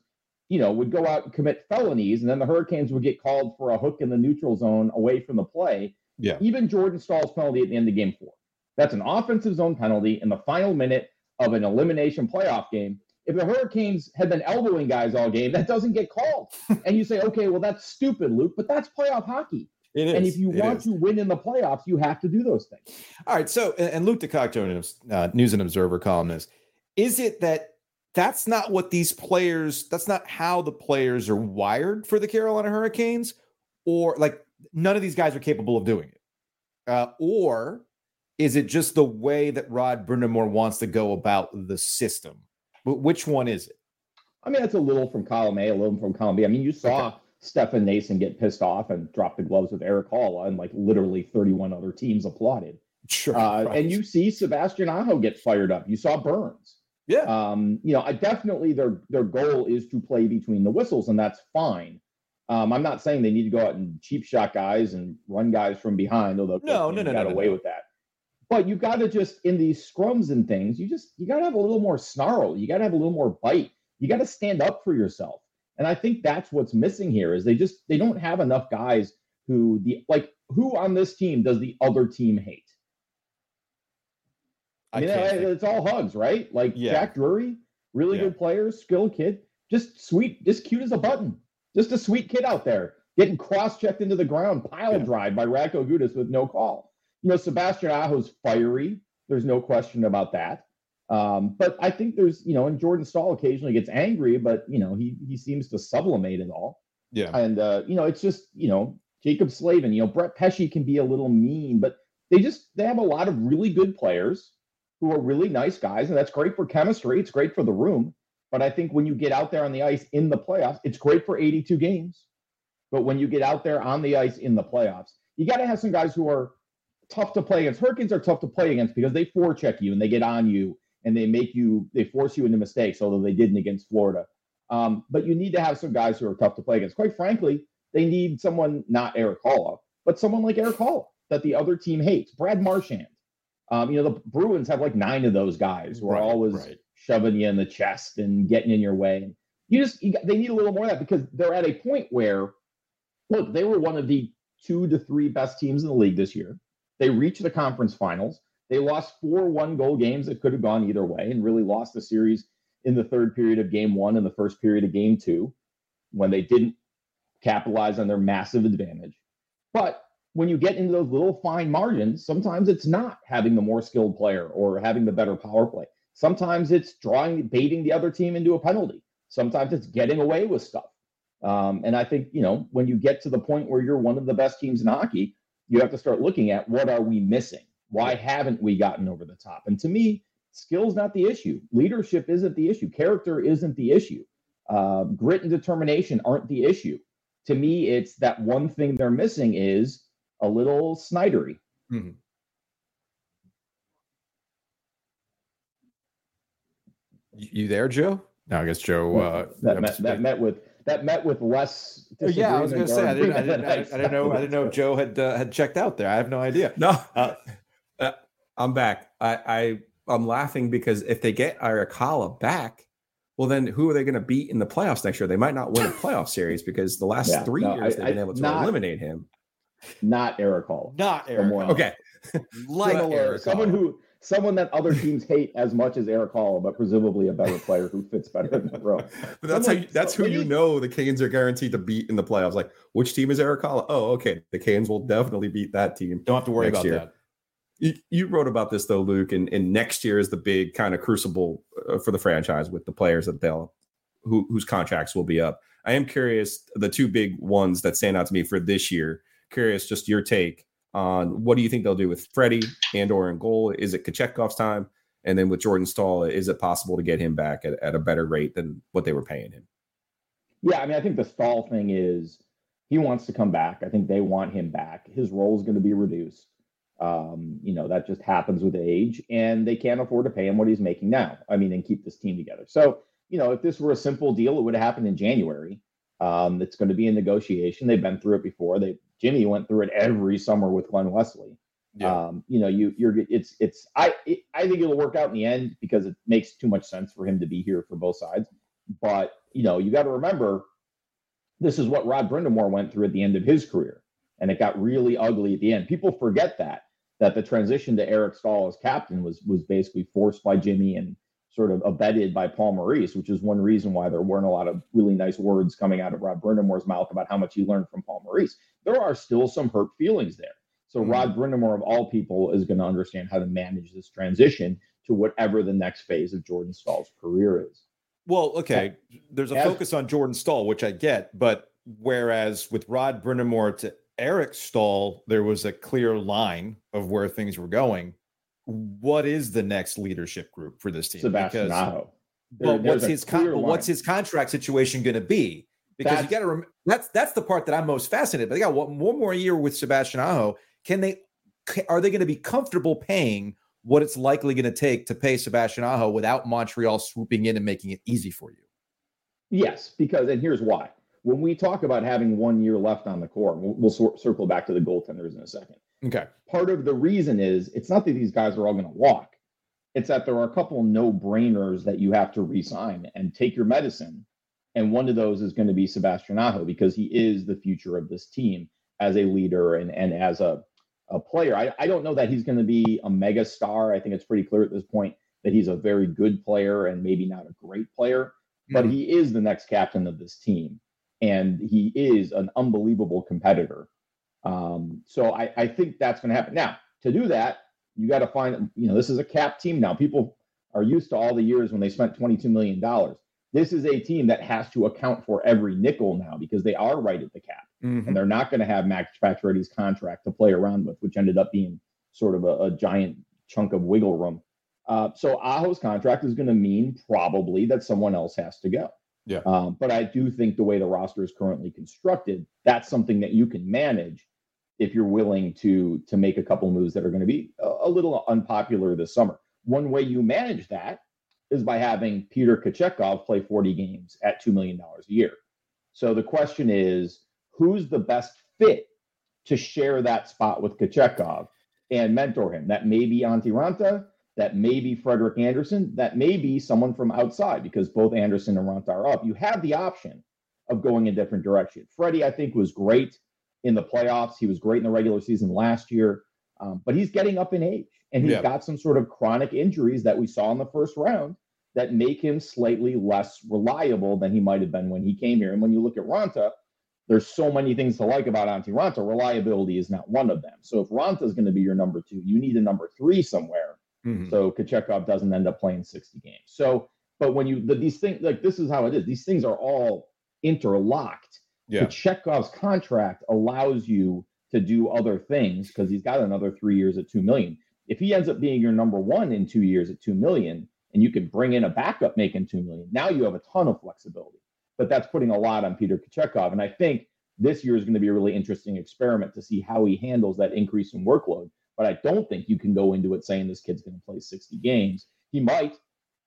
you know, would go out and commit felonies, and then the Hurricanes would get called for a hook in the neutral zone away from the play. Yeah. Even Jordan Staal's penalty at the end of game four. That's an offensive zone penalty in the final minute of an elimination playoff game. If the Hurricanes had been elbowing guys all game, that doesn't get called. and you say, okay, well, that's stupid, Luke, but that's playoff hockey. It is. And if you want is. to win in the playoffs, you have to do those things. All right. So, and Luke DeCocto, uh, News and Observer columnist, is it that that's not what these players, that's not how the players are wired for the Carolina Hurricanes? Or like none of these guys are capable of doing it? Uh, or is it just the way that Rod Brind'Amour wants to go about the system? But which one is it? I mean, it's a little from column A, a little from column B. I mean, you saw okay. Stefan Noesen get pissed off and drop the gloves with Erik Haula, and like literally 31 other teams applauded. Sure. Uh, right. And you see Sebastian Aho get fired up. You saw Burns. Yeah. Um, you know, I definitely their their goal is to play between the whistles, and that's fine. Um, I'm not saying they need to go out and cheap shot guys and run guys from behind, although no, no, no, got no, away no. with that. But you got to just in these scrums and things, you just you got to have a little more snarl. You got to have a little more bite. You got to stand up for yourself. And I think that's what's missing here is they just they don't have enough guys who the like who on this team does the other team hate? I, mean, it's all hugs, right? Like Yeah. Jack Drury, really Yeah. good player, skilled kid, just sweet, just cute as a button, just a sweet kid out there getting cross-checked into the ground, pile Yeah. drive by Radko Gudas with no call. You know, Sebastian Aho's fiery. There's no question about that. Um, but I think there's, you know, and Jordan Staal occasionally gets angry, but you know, he he seems to sublimate it all. Yeah. And uh, you know, it's just, you know, Jaccob Slavin, you know, Brett Pesce can be a little mean, but they just they have a lot of really good players who are really nice guys, and that's great for chemistry. It's great for the room. But I think when you get out there on the ice in the playoffs, it's great for 82 games. But when you get out there on the ice in the playoffs, you got to have some guys who are tough to play against. Hurricanes are tough to play against because they forecheck you and they get on you and they make you, they force you into mistakes, although they didn't against Florida. Um, but you need to have some guys who are tough to play against. Quite frankly, they need someone, not Erik Haula, but someone like Erik Haula that the other team hates. Brad Marchand. Um, you know, the Bruins have like nine of those guys who are Right, always right. shoving you in the chest and getting in your way. You just, you they need a little more of that because they're at a point where, look, they were one of the two to three best teams in the league this year. They reached the conference finals. They lost four one goal games that could have gone either way and really lost the series in the third period of game one and the first period of game two when they didn't capitalize on their massive advantage. But when you get into those little fine margins, sometimes it's not having the more skilled player or having the better power play. Sometimes it's drawing, baiting the other team into a penalty. Sometimes it's getting away with stuff. Um, and I think, you know, when you get to the point where you're one of the best teams in hockey, you have to start looking at what are we missing? Why haven't we gotten over the top? And to me, skill's not the issue. Leadership isn't the issue. Character isn't the issue. Uh, grit and determination aren't the issue. To me, it's that one thing they're missing is a little snidery. Mm-hmm. You there, Joe? No, I guess Joe. Uh, that, met, that met with that met with less. Oh, yeah, I was going to say I didn't, I didn't, I, I didn't know. I didn't know if Joe had uh, had checked out there. I have no idea. No, uh, uh, I'm back. I, I I'm laughing because if they get Erik back, well, then who are they going to beat in the playoffs next year? They might not win a playoff series because the last yeah, three no, years I, they've been able to not, eliminate him. Not Erik Haula. Not Erik. Okay, like Similar, someone who someone that other teams hate as much as Erik Haula, but presumably a better player who fits better in the row. but that's how you, that's who you know the Canes are guaranteed to beat in the playoffs. Like, which team is Erik Haula? Oh, okay, the Canes will definitely beat that team. Don't have to worry about year. that. You, you, wrote about this though, Luke, and, and next year is the big kind of crucible uh, for the franchise with the players that they'll who, whose contracts will be up. I am curious the two big ones that stand out to me for this year. Curious, just your take on what do you think they'll do with Freddie and or in goal? Is it Kochetkov's time? And then with Jordan Staal, is it possible to get him back at, at a better rate than what they were paying him? Yeah, I mean, I think the Staal thing is he wants to come back. I think they want him back. His role is going to be reduced. Um, you know, that just happens with age, and they can't afford to pay him what he's making now. I mean, and keep this team together. So, you know, if this were a simple deal, it would have happened in January. Um, it's going to be a negotiation. They've been through it before. They Jimmy went through it every summer with Glen Wesley. Yeah. Um, you know, you you're it's it's I it, I think it'll work out in the end because it makes too much sense for him to be here for both sides. But you know, you got to remember, this is what Rod Brind'Amour went through at the end of his career, and it got really ugly at the end. People forget that that the transition to Eric Staal as captain was was basically forced by Jimmy and sort of abetted by Paul Maurice, which is one reason why there weren't a lot of really nice words coming out of Rod Brind'Amour's mouth about how much he learned from Paul Maurice. There are still some hurt feelings there. So mm-hmm. Rod Brind'Amour, of all people, is going to understand how to manage this transition to whatever the next phase of Jordan Staal's career is. Well, okay, there's a As, focus on Jordan Staal, which I get, but whereas with Rod Brind'Amour to Eric Staal, there was a clear line of where things were going what is the next leadership group for this team? Sebastian because, Aho. But what's his con- what's his contract situation going to be? Because that's, you got to remember that's that's the part that I'm most fascinated. But they got one, one more year with Sebastian Aho. Can they? Are they going to be comfortable paying what it's likely going to take to pay Sebastian Aho without Montreal swooping in and making it easy for you? Yes, because and here's why. When we talk about having one year left on the core, we'll, we'll circle back to the goaltenders in a second. Okay. Part of the reason is it's not that these guys are all going to walk. It's that there are a couple no brainers that you have to resign and take your medicine. And one of those is going to be Sebastian Aho because he is the future of this team as a leader and, and as a, a player. I, I don't know that he's going to be a mega star. I think it's pretty clear at this point that he's a very good player and maybe not a great player, but mm-hmm. he is the next captain of this team. And he is an unbelievable competitor. Um, so I, I think that's going to happen. Now, to do that, you got to find, you know, this is a cap team now. People are used to all the years when they spent $22 million. This is a team that has to account for every nickel now because they are right at the cap. Mm-hmm. And they're not going to have Max Pacioretty's contract to play around with, which ended up being sort of a, a giant chunk of wiggle room. Uh, so Aho's contract is going to mean probably that someone else has to go. Yeah. Um, but I do think the way the roster is currently constructed, that's something that you can manage if you're willing to to make a couple moves that are going to be a, little unpopular this summer. One way you manage that is by having Peter Kochetkov play 40 games at $2 million a year. So the question is, who's the best fit to share that spot with Kochetkov and mentor him? That may be Antti Raanta, that may be Frederik Andersen, that may be someone from outside because both Anderson and Raanta are up. You have the option of going a different direction. Freddie, I think, was great in the playoffs. He was great in the regular season last year, um, but he's getting up in age and he's yeah. got some sort of chronic injuries that we saw in the first round that make him slightly less reliable than he might have been when he came here. And when you look at Raanta, there's so many things to like about Antti Raanta. Reliability is not one of them. So if Raanta is going to be your number two, you need a number three somewhere. Mm-hmm. So Kochetkov doesn't end up playing 60 games. So But when you the, these things like this is how it is. These things are all interlocked. Yeah. Chekhov's contract allows you to do other things because he's got another three years at two million. If he ends up being your number one in two years at two million, and you can bring in a backup making two million, now you have a ton of flexibility. But that's putting a lot on Peter Kochetkov. And I think this year is going to be a really interesting experiment to see how he handles that increase in workload. But I don't think you can go into it saying this kid's going to play 60 games. He might,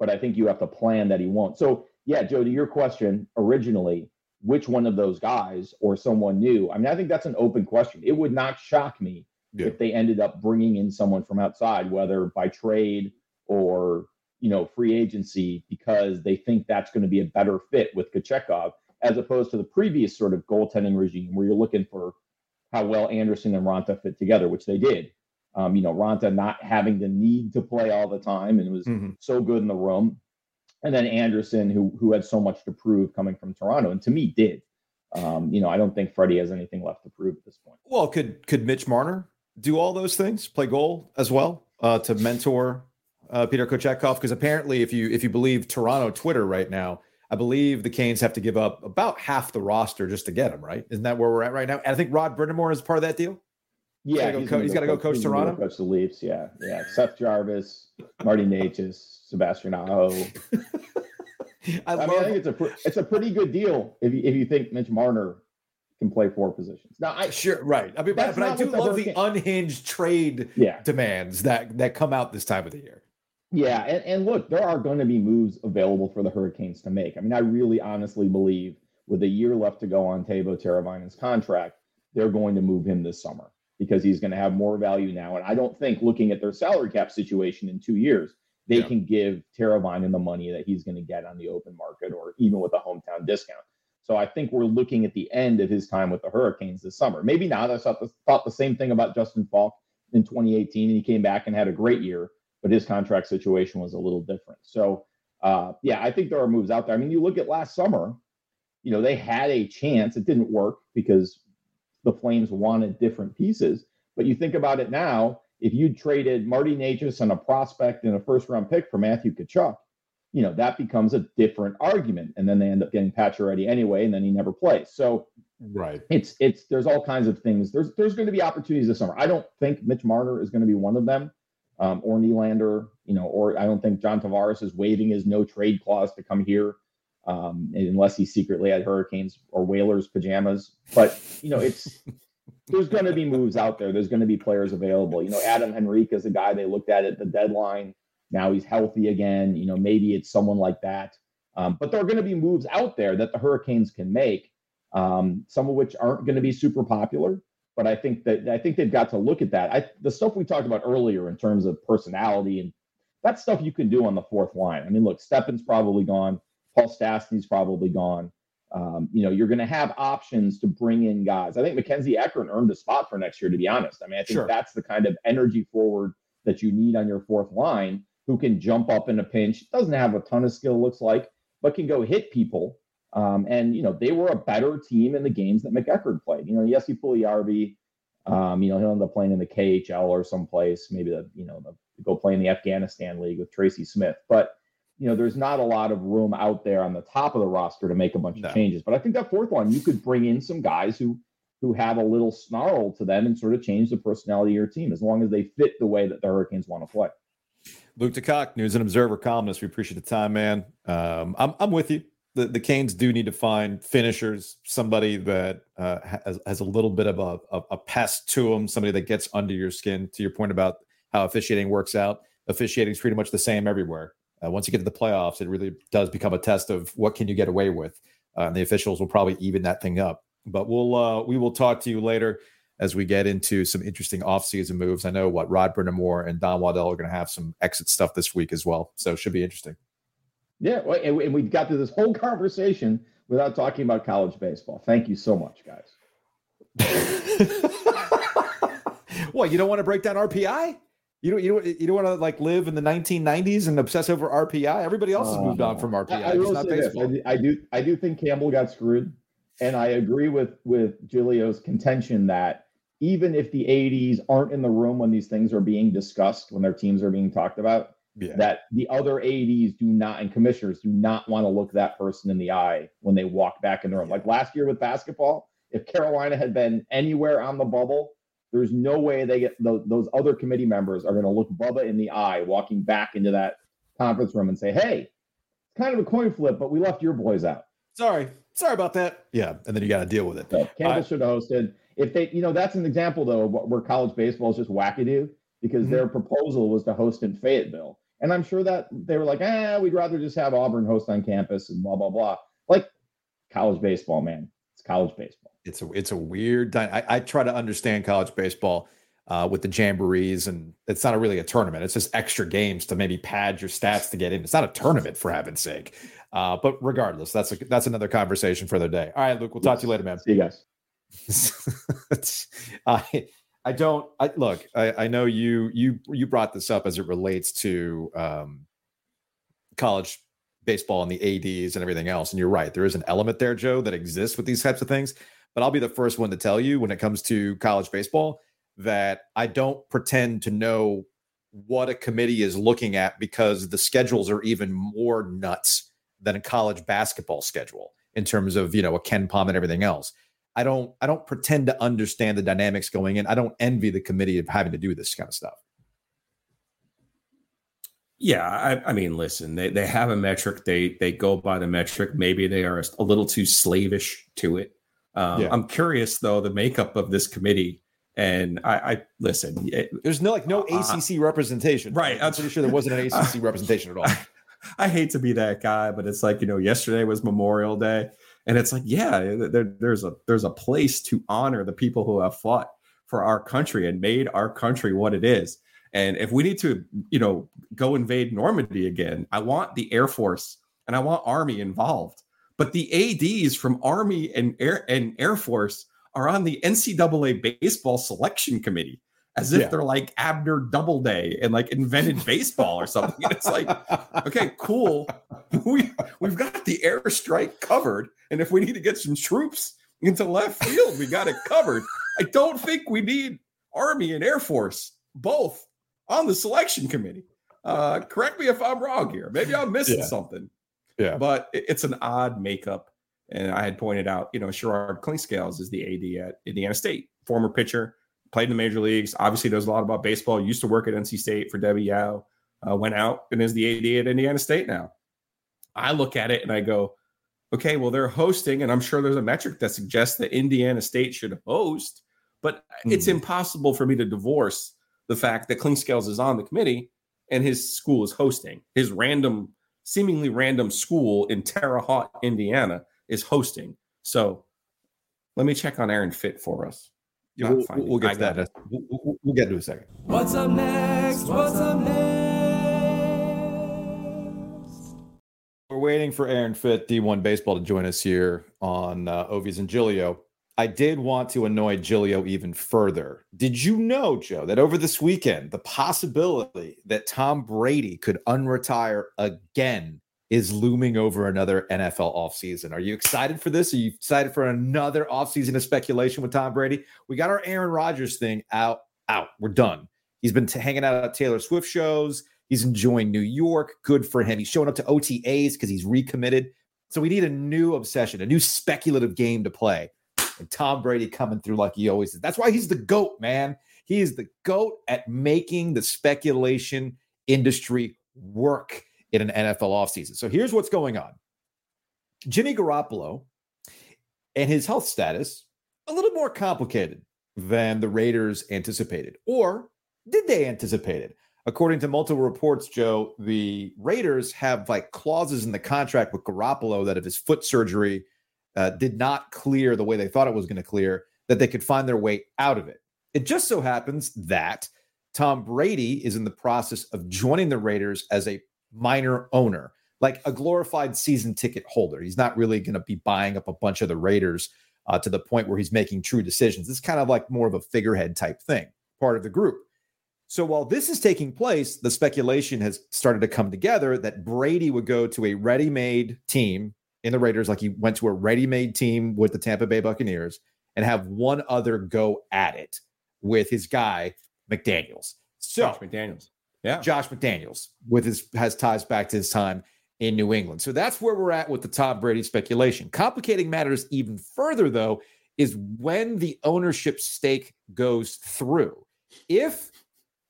but I think you have to plan that he won't. So, yeah, Joe, to your question originally, which one of those guys or someone new? I mean, I think that's an open question. It would not shock me Yeah. if they ended up bringing in someone from outside, whether by trade or you know free agency, because they think that's going to be a better fit with Kochetkov, as opposed to the previous sort of goaltending regime where you're looking for how well Andersen and Raanta fit together, which they did. Um, you know, Raanta not having the need to play all the time and was Mhm. so good in the room. And then Andersen, who who had so much to prove coming from Toronto, and to me did. Um, you know, I don't think Freddie has anything left to prove at this point. Well, could could Mitch Marner do all those things? Play goal as well uh, to mentor uh, Peter Kochetkov? Because apparently, if you if you believe Toronto Twitter right now, I believe the Canes have to give up about half the roster just to get him. Right? Isn't that where we're at right now? And I think Rod Brind'Amour is part of that deal. Yeah, go co- he's gotta go coach he's Toronto? Coach the Leafs. Yeah, yeah. Seth Jarvis, Marty Necas, Sebastian Aho. I, I mean, I think it's a pre- it's a pretty good deal if you, if you think Mitch Marner can play four positions. Now, I Sure, right. I mean, but, but I do love the unhinged trade yeah, demands that that come out this time of the year. yeah, and, and look, there are going to be moves available for the Hurricanes to make. I mean, I really honestly believe with a year left to go on Teuvo Teravainen's contract, they're going to move him this summer because he's going to have more value now. And I don't think looking at their salary cap situation in two years, they Yeah. can give Teravainen the money that he's going to get on the open market or even with a hometown discount. So I think we're looking at the end of his time with the Hurricanes this summer. Maybe not. I thought the, thought the same thing about Justin Faulk in 2018, and he came back and had a great year, but his contract situation was a little different. So uh, yeah, I think there are moves out there. I mean, you look at last summer, you know, they had a chance. It didn't work because the Flames wanted different pieces. But you think about it now, if you traded Marty Necas and a prospect and a first round pick for Matthew Tkachuk, you know, that becomes a different argument. And then they end up getting Pacioretty anyway, and then he never plays. So Right. it's it's there's all kinds of things. There's there's going to be opportunities this summer. I don't think Mitch Marner is going to be one of them, um, or Nylander, you know, or I don't think John Tavares is waiving his no trade clause to come here, um, unless he secretly had Hurricanes or Whalers pajamas. But you know, it's there's going to be moves out there. There's going to be players available. You know, Adam Henrique is a guy they looked at at the deadline. Now he's healthy again. You know, maybe it's someone like that. Um, but there are going to be moves out there that the Hurricanes can make um, some of which aren't going to be super popular. But I think that I think they've got to look at that. I, the stuff we talked about earlier in terms of personality and that stuff you can do on the fourth line. I mean, look, Stepan's probably gone. Paul Stastny's probably gone. Um, you know, you're going to have options to bring in guys. I think Mackenzie MacEachern earned a spot for next year, to be honest. I mean, I think Sure. that's the kind of energy forward that you need on your fourth line who can jump up in a pinch. Doesn't have a ton of skill, looks like, but can go hit people. Um, and you know, they were a better team in the games that MacEachern played. You know, yes, he Puljujarvi, um, you know, he'll end up playing in the KHL or someplace, maybe the, you know, the, go play in the Afghanistan league with Tracy Smith. But you know, there's not a lot of room out there on the top of the roster to make a bunch No. of changes. But I think that fourth line, you could bring in some guys who who have a little snarl to them and sort of change the personality of your team as long as they fit the way that the Hurricanes want to play. Luke DeCock, News and Observer columnist. We appreciate the time, man. Um, I'm I'm with you. The the Canes do need to find finishers, somebody that uh, has, has a little bit of a, a a pest to them, somebody that gets under your skin. To your point about how officiating works out, officiating is pretty much the same everywhere. Uh, once you get to the playoffs, it really does become a test of what can you get away with. Uh, and the officials will probably even that thing up. But we'll uh, we will talk to you later as we get into some interesting offseason moves. I know what Rod Brind'Amour and Don Waddell are going to have some exit stuff this week as well. So it should be interesting. Yeah, and we- and we got through this whole conversation without talking about college baseball. Thank you so much, guys. what, you don't want to break down RPI? You don't, you don't, you don't want to like live in the 1990s and obsess over RPI? Everybody else has moved on from RPI. Uh, I, I will not say this: I do, I do, I do think Campbell got screwed, and I agree with with Giglio's contention that even if the '80s aren't in the room when these things are being discussed, when their teams are being talked about, Yeah. that the other 80s do not and commissioners do not want to look that person in the eye when they walk back in the room. Like last year with basketball, if Carolina had been anywhere on the bubble, there's no way they get those, those other committee members are going to look Bubba in the eye walking back into that conference room and say, "Hey, it's kind of a coin flip, but we left your boys out." Sorry. Sorry about that. Yeah. And then you got to deal with it. So Campbell I- should have hosted. If they, you know, that's an example though of what- where college baseball is just wackadoo because Mhm. their proposal was to host in Fayetteville, and I'm sure that they were like, "Ah, we'd rather just have Auburn host on campus and blah blah blah." Like college baseball, man, it's college baseball. It's a it's a weird. I, I try to understand college baseball uh, with the jamborees, and it's not a really a tournament. It's just extra games to maybe pad your stats to get in. It's not a tournament for heaven's sake. Uh, but regardless, that's a, that's another conversation for the day. All right, Luke. We'll talk to you later, man. See you guys. I I don't I look I, I know you you you brought this up as it relates to um college baseball and the ADs and everything else. And you're right, there is an element there, Joe, that exists with these types of things. But I'll be the first one to tell you when it comes to college baseball that I don't pretend to know what a committee is looking at because the schedules are even more nuts than a college basketball schedule in terms of you know a KenPom and everything else. I don't I don't pretend to understand the dynamics going in. I don't envy the committee of having to do this kind of stuff. Yeah, I, I mean, listen, they, they have a metric. They they go by the metric. Maybe they are a little too slavish to it. Um, Yeah. I'm curious though the makeup of this committee. And I, I listen. it- There's no like no Uh, ACC representation. right, I'm pretty sure there wasn't an ACC representation at all. I hate to be that guy, but it's like you know, yesterday was Memorial Day, and it's like, yeah, there, there's a there's a place to honor the people who have fought for our country and made our country what it is. And if we need to, you know, go invade Normandy again, I want the Air Force and I want Army involved. But the ADs from Army and Air and Air Force are on the NCAA baseball selection committee, as if Yeah. they're like Abner Doubleday and like invented baseball or something. It's like, okay, cool. We we've got the airstrike covered, and if we need to get some troops into left field, we got it covered. I don't think we need Army and Air Force both on the selection committee. Uh, correct me if I'm wrong here. Maybe I'm missing Yeah. something, Yeah. but it's an odd makeup. And I had pointed out, you know, Sherard Clinkscales is the AD at Indiana State, former pitcher, played in the major leagues. Obviously, knows a lot about baseball. Used to work at NC State for Debbie Yow. Uh, went out and is the AD at Indiana State now. I look at it and I go, okay, well, they're hosting, and I'm sure there's a metric that suggests that Indiana State should host, but it's Hmm. impossible for me to divorce the fact that Clinkscales is on the committee and his school is hosting. His random, seemingly random school in Terre Haute, Indiana is hosting. So let me check on Aaron Fitt for us. Yeah, we'll, we'll get to that. We'll, we'll- we'll get to a second. What's up next? What's up next? We're waiting for Aaron Fitt, D1 Baseball, to join us here on uh, Ovies and Giglio. I did want to annoy Giglio even further. Did you know, Joe, that over this weekend, the possibility that Tom Brady could unretire again is looming over another NFL offseason? Are you excited for this? Are you excited for another offseason of speculation with Tom Brady? We got our Aaron Rodgers thing out, out. We're done. He's been t- hanging out at Taylor Swift shows. He's enjoying New York. Good for him. He's showing up to OTAs because he's recommitted. So we need a new obsession, a new speculative game to play. And Tom Brady coming through like he always is. That's why he's the GOAT, man. He is the GOAT at making the speculation industry work in an NFL offseason. So here's what's going on Jimmy Garoppolo and his health status a little more complicated than the Raiders anticipated. Or did they anticipate it? According to multiple reports, Joe, the Raiders have like clauses in the contract with Garoppolo that if his foot surgery uh, did not clear the way they thought it was going to clear, that they could find their way out of it. It just so happens that Tom Brady is in the process of joining the Raiders as a minor owner, like a glorified season ticket holder. He's not really going to be buying up a bunch of the Raiders uh, to the point where he's making true decisions. It's kind of like more of a figurehead type thing, part of the group. So while this is taking place, the speculation has started to come together that Brady would go to a ready made team in the Raiders, like he went to a ready made team with the Tampa Bay Buccaneers, and have one other go at it with his guy, McDaniels. So Josh McDaniels. Yeah. Josh McDaniels with his has ties back to his time in New England. So that's where we're at with the Tom Brady speculation. Complicating matters even further, though, is when the ownership stake goes through. If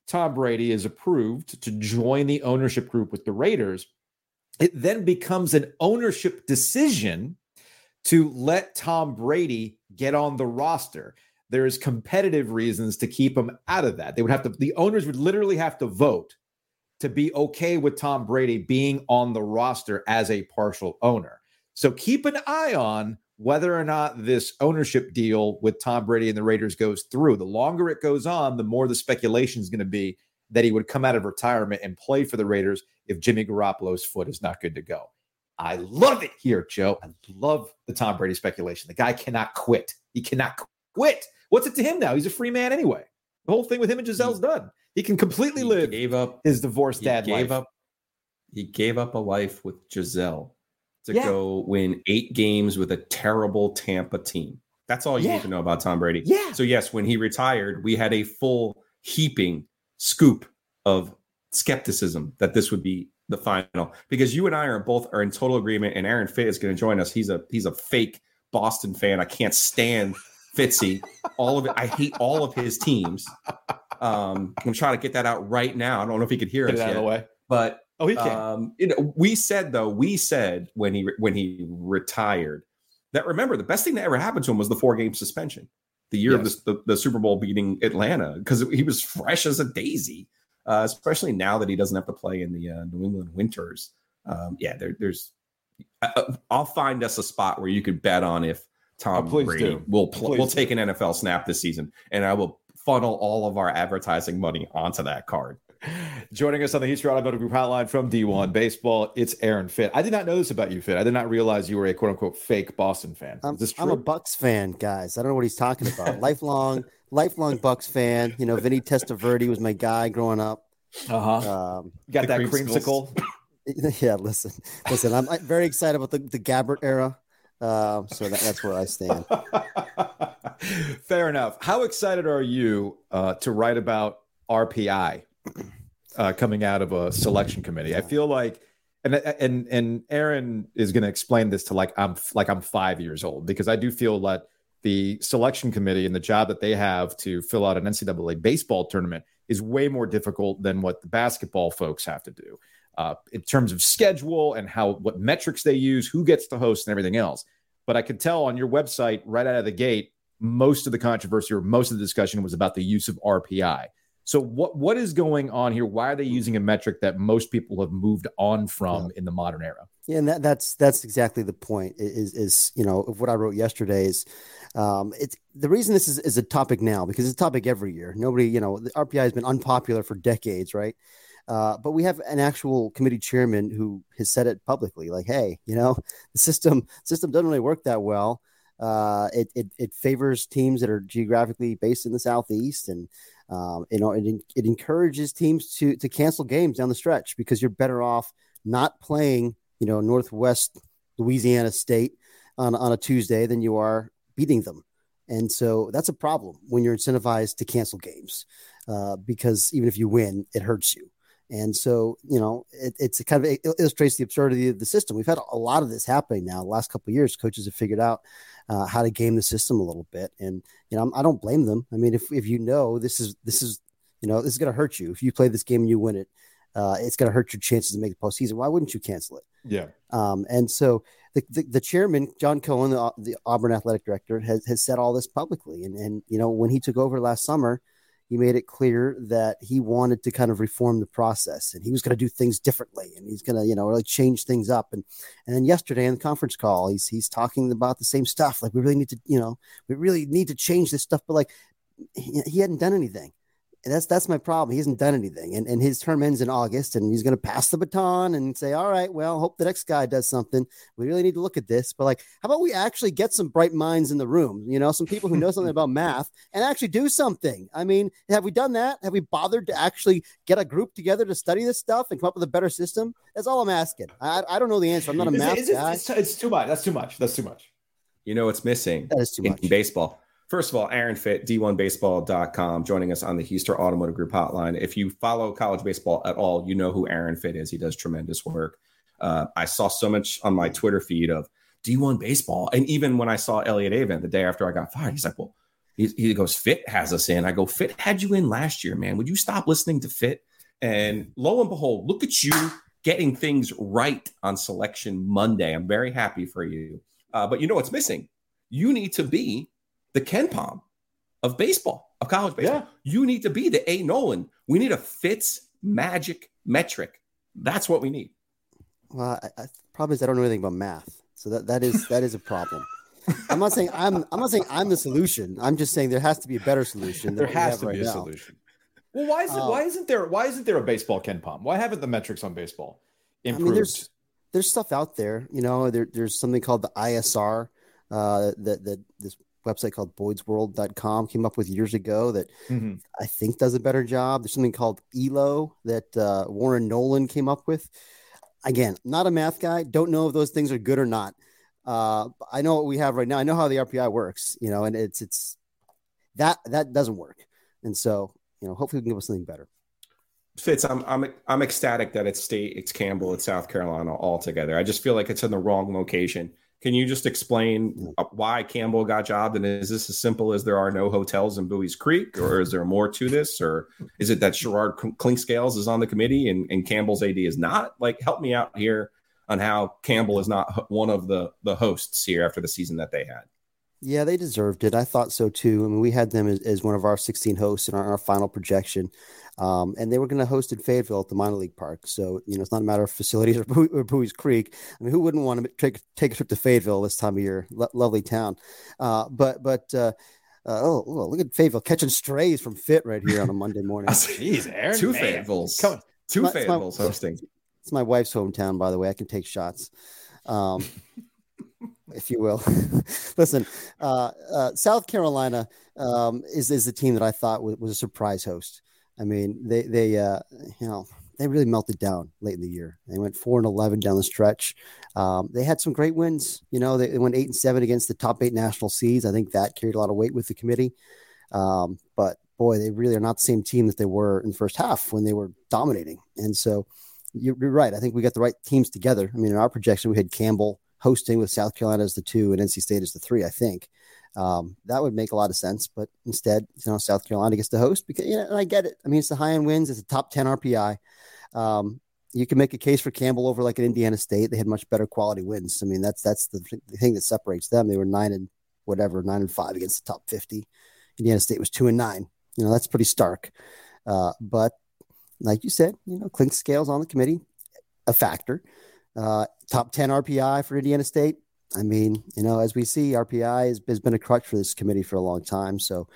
Tom Brady is approved to join the ownership group with the Raiders, it then becomes an ownership decision to let Tom Brady get on the roster. There's competitive reasons to keep him out of that. They would have to, the owners would literally have to vote to be okay with Tom Brady being on the roster as a partial owner. So keep an eye on whether or not this ownership deal with Tom Brady and the Raiders goes through. The longer it goes on, the more the speculation is going to be that he would come out of retirement and play for the Raiders if Jimmy Garoppolo's foot is not good to go. I love it here, Joe. I love the Tom Brady speculation. The guy cannot quit. He cannot quit. What's it to him now? He's a free man anyway. The whole thing with him and Gisele's done. He can completely He live gave up his divorced dad gave life. up he gave up a life with Gisele to Yeah. go win eight games with a terrible Tampa team. That's all you Yeah. need to know about Tom Brady. Yeah. So yes, when he retired, we had a full heaping scoop of skepticism that this would be the final because you and I are both are in total agreement and Aaron Fitt is going to join us. He's a he's a fake Boston fan. I can't stand Fitzy. All of it. I hate all of his teams. Um, I'm trying to get that out right now. I don't know if he could hear Get us it out of the way. but Oh, he can. um, you know, we said though, we said when he when he retired that remember the best thing that ever happened to him was the four game suspension, the year Yes. of the, the, the Super Bowl beating Atlanta because he was fresh as a daisy, uh, especially now that he doesn't have to play in the uh, New England winters. Um, yeah, there, there's. Uh, I'll find us a spot where you could bet on if Tom Oh, Brady do. will pl- will take an NFL snap this season, and I will funnel all of our advertising money onto that card. Joining us on the Easter Automotive Group hotline from D1 Baseball, it's Aaron Fitt. I did not know this about you, Fitt. I did not realize you were a quote unquote fake Boston fan. I'm, Is this I'm a? Bucks fan, guys. I don't know what he's talking about. lifelong, lifelong Bucks fan. You know, Vinny Testaverde was my guy growing up. Uh huh. Um, Got the that creamsicles. creamsicle. yeah, listen, listen. I'm, I'm very excited about the, the Gabbert era. Um, so that, that's where I stand. Fair enough. How excited are you uh, to write about RPI uh, coming out of a selection committee? I feel like, and and and Aaron is going to explain this to like I'm like I'm five years old because I do feel that the selection committee and the job that they have to fill out an NCAA baseball tournament is way more difficult than what the basketball folks have to do uh, in terms of schedule and how what metrics they use, who gets to host, and everything else. But I could tell on your website right out of the gate, most of the controversy or most of the discussion was about the use of RPI. So what what is going on here? Why are they using a metric that most people have moved on from in the modern era? Yeah, and that, that's that's exactly the point. Is is you know of what I wrote yesterday is, um, it's the reason this is, is a topic now because it's a topic every year. Nobody, you know, the RPI has been unpopular for decades, right? Uh, but we have an actual committee chairman who has said it publicly, like, "Hey, you know, the system system doesn't really work that well. Uh, it, it it favors teams that are geographically based in the southeast, and um, you know, it it encourages teams to to cancel games down the stretch because you're better off not playing, you know, Northwest Louisiana State on on a Tuesday than you are beating them." And so that's a problem when you're incentivized to cancel games uh, because even if you win, it hurts you. And so, you know, it, it's kind of it illustrates the absurdity of the system. We've had a lot of this happening now. The last couple years, coaches have figured out uh, how to game the system a little bit, and you know, I'm, I don't blame them. I mean, if if you know this is this is you know this is going to hurt you if you play this game and you win it, uh, it's going to hurt your chances to make the postseason. Why wouldn't you cancel it? Yeah. Um, and so the, the, the chairman, John Cohen, the, the Auburn athletic director, has, has said all this publicly. And, and, you know, when he took over last summer, he made it clear that he wanted to kind of reform the process and he was going to do things differently and he's going to, you know, really change things up. And, and then yesterday in the conference call, he's, he's talking about the same stuff. Like we really need to, you know, we really need to change this stuff. But like he, he hadn't done anything. And that's that's my problem. He hasn't done anything, and and his term ends in August, and he's going to pass the baton and say, "All right, well, hope the next guy does something. We really need to look at this." But like, how about we actually get some bright minds in the room? You know, some people who know something about math and actually do something. I mean, have we done that? Have we bothered to actually get a group together to study this stuff and come up with a better system? That's all I'm asking. I, I don't know the answer. I'm not a It's, math it's, it's, guy. it's, it's too much. That's too much. That's too much. You know what's missing That is too in much. baseball? First of all, Aaron Fitt, D1Baseball.com, joining us on the Houston Automotive Group hotline. If you follow college baseball at all, you know who Aaron Fitt is. He does tremendous work. Uh, I saw so much on my Twitter feed of D1 baseball. And even when I saw Elliot Avent the day after I got fired, he's like, well, he, he goes, Fitt has us in. I go, Fitt had you in last year, man. Would you stop listening to Fitt? And lo and behold, look at you getting things right on selection Monday. I'm very happy for you. Uh, but you know what's missing? You need to be the KenPom of baseball, of college baseball. Yeah. You need to be the A Nolan. We need a Fitz magic metric. That's what we need. Well, I, I, problem is I don't know anything about math, so that that is that is a problem. I'm not saying I'm I'm not saying I'm the solution. I'm just saying there has to be a better solution. There has to right be a now. solution. Well, why is it? Uh, why isn't there? Why isn't there a baseball KenPom? Why haven't the metrics on baseball I improved? mean, there's there's stuff out there. You know, there, there's something called the ISR uh, that that this website called boydsworld.com came up with years ago that Mhm. I think does a better job. There's something called ELO that uh, Warren Nolan came up with. Again, not a math guy. Don't know if those things are good or not. Uh, I know what we have right now. I know how the RPI works. You know, and it's it's that that doesn't work. And so, you know, hopefully we can give us something better. Fitz, I'm I'm I'm ecstatic that it's state, it's Campbell, it's South Carolina all together. I just feel like it's in the wrong location. Can you just explain why Campbell got jobbed? And is this as simple as there are no hotels in Buies Creek, or is there more to this, or is it that Sherard Clinkscales is on the committee and, and Campbell's AD is not? Like, help me out here on how Campbell is not one of the the hosts here after the season that they had. Yeah, they deserved it. I thought so too. I mean, we had them as, as one of our 16 hosts in our, our final projection, um, and they were going to host in Fayetteville at the minor league park. So you know, it's not a matter of facilities or, Buies, or Buies Creek. I mean, who wouldn't want to take take a trip to Fayetteville this time of year? Lo- lovely town, uh, but but. Uh, uh, oh, oh, look at Fayetteville catching strays from Fitt right here on a Monday morning. Jeez, Aaron, Two man. Fayetteville's, Come on. two My- it's my- Fayetteville's hosting. It's my wife's hometown, by the way. I can take shots, um, if you will. Listen, uh, uh, South Carolina um, is is the team that I thought was, was a surprise host. I mean, they they uh, you know they really melted down late in the year. They went four and eleven down the stretch. Um, they had some great wins. You know, they, they went eight and seven against the top eight national seeds. I think that carried a lot of weight with the committee. Um, but boy, they really are not the same team that they were in the first half when they were dominating. And so you're, you're right. I think we got the right teams together. I mean, in our projection, we had Campbell hosting with South Carolina as the two and NC State as the three. I think um, that would make a lot of sense. But instead, you know, South Carolina gets to host because you know, and I get it. I mean, it's the high end wins. It's a top ten RPI. Um, you can make a case for Campbell over like an Indiana State. They had much better quality wins. I mean, that's that's the, the thing that separates them. They were nine and whatever, nine and five against the top fifty. Indiana State was two and nine. You know, that's pretty stark. Uh, but like you said, you know, Clinkscales on the committee, a factor. Uh, top 10 RPI for Indiana State. I mean, you know, as we see, RPI has, has been a crutch for this committee for a long time. So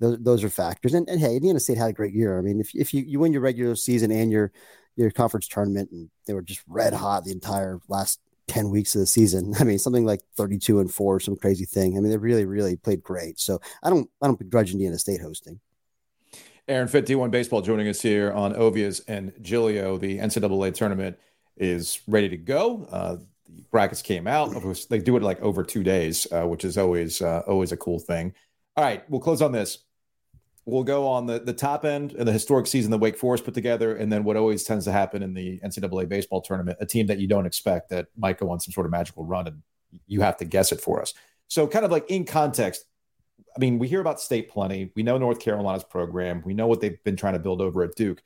those, those are factors. And, and hey, Indiana State had a great year. I mean, if, if you, you win your regular season and your, your conference tournament, and they were just red hot the entire last 10 weeks of the season. I mean, something like 32 and four, some crazy thing. I mean, they really, really played great. So I don't, I don't begrudge Indiana State hosting. Aaron Fitt, D1 Baseball, joining us here on Ovies and Giglio. The NCAA tournament is ready to go. Uh, the brackets came out. Of course, they do it like over two days, uh, which is always uh, always a cool thing. All right, we'll close on this. We'll go on the, the top end of the historic season that Wake Forest put together, and then what always tends to happen in the NCAA baseball tournament, a team that you don't expect that might go on some sort of magical run, and you have to guess it for us. So, kind of like in context, I mean, we hear about state plenty. We know North Carolina's program. We know what they've been trying to build over at Duke.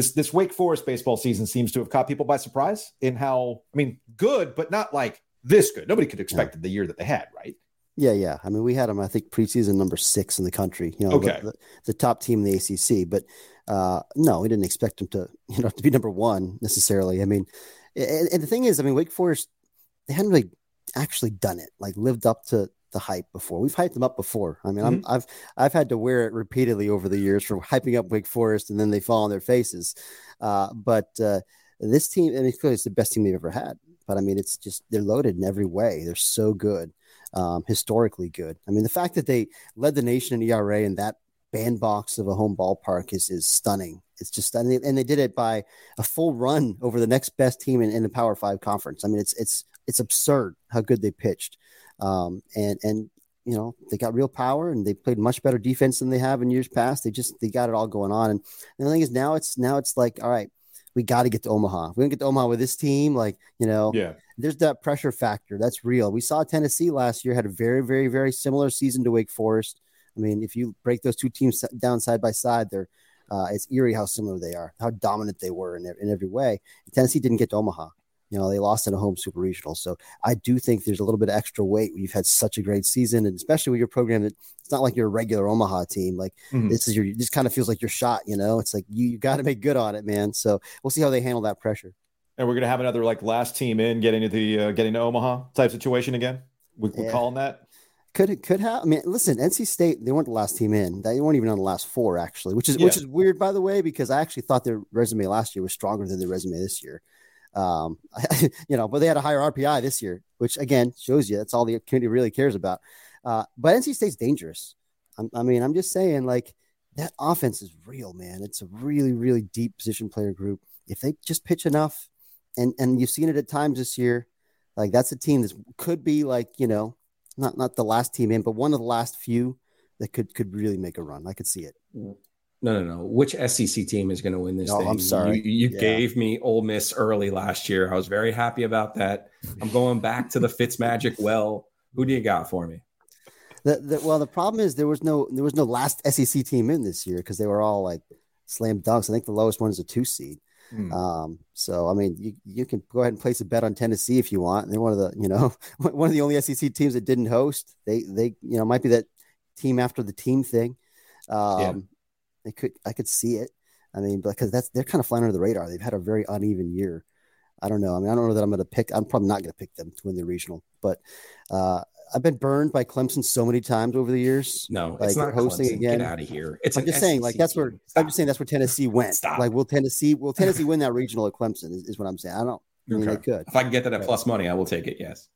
This this Wake Forest baseball season seems to have caught people by surprise in how I mean, good, but not like this good. Nobody could expect it the year that they had, right? Yeah, yeah. I mean, we had them, I think, preseason number six in the country. You know, Okay. the, the, the top team in the ACC. But uh, no, we didn't expect them to, you know, to be number one necessarily. I mean, and, and the thing is, I mean, Wake Forest, they hadn't really actually done it, like lived up to the hype before. We've hyped them up before. I mean, I'm, I've I've had to wear it repeatedly over the years for hyping up Wake Forest, and then they fall on their faces. Uh, but uh, this team, I mean, clearly it's the best team they've ever had. But I mean, it's just they're loaded in every way. They're so good, um, historically good. I mean, the fact that they led the nation in ERA in that bandbox of a home ballpark is is stunning. It's just stunning, and they did it by a full run over the next best team in, in the Power Five conference. I mean, it's it's it's absurd how good they pitched, um, and and you know, they got real power and they played much better defense than they have in years past. They just they got it all going on. And, and the thing is now it's now it's like, all right, we got to get to Omaha. we don't get to Omaha with this team, like, you know, Yeah. there's that pressure factor. That's real. We saw Tennessee last year had a very, very, very similar season to Wake Forest. I mean, if you break those two teams down side by side, they're uh, it's eerie how similar they are, how dominant they were in, in every way. Tennessee didn't get to Omaha. You know, they lost in a home super regional. So I do think there's a little bit of extra weight when you've had such a great season, and especially with your program that it's not like you're a regular Omaha team. Like Mhm. this is your, just kind of feels like your shot. You know, it's like you you got to make good on it, man. So we'll see how they handle that pressure. And we're gonna have another like last team in getting to the uh, getting to Omaha type situation again. We, we're Yeah. calling that. Could it could have? I mean, listen, NC State they weren't the last team in. They weren't even on the last four actually, which is which is weird by the way because I actually thought their resume last year was stronger than their resume this year. Um, you know, but they had a higher RPI this year, which again shows you that's all the community really cares about. Uh, but NC State's dangerous. I'm, I mean, I'm just saying, like that offense is real, man. It's a really, really deep position player group. If they just pitch enough, and and you've seen it at times this year, like that's a team that could be like you know not not the last team in, but one of the last few that could could really make a run. I could see it. No, no, no. Which SEC team is going to win this Oh, thing? I'm sorry. You, you Yeah. gave me Ole Miss early last year. I was very happy about that. I'm going back to the Fitzmagic well. Who do you got for me? The, the, well, the problem is there was no there was no last SEC team in this year because they were all like slam dunks. I think the lowest one is a two seed. Hmm. Um, so I mean, you you can go ahead and place a bet on Tennessee if you want. They're one of the you know one of the only SEC teams that didn't host. They they you know might be that team after the team thing. Um, Yeah. They could I could see it. I mean, because that's they're kind of flying under the radar. They've had a very uneven year. I don't know. I mean, I don't know that I'm going to pick. I'm probably not going to pick them to win the regional, but uh, I've been burned by Clemson so many times over the years. No, Like, it's not hosting hosting again. Get out of here. It's I'm an just saying, like that's where team. I'm just saying that's where Tennessee went. Stop. Like, will Tennessee will Tennessee win that regional at Clemson? Is, is what I'm saying. I don't. I mean, Okay. they could. If I can get that at plus money, I will take it. Yes.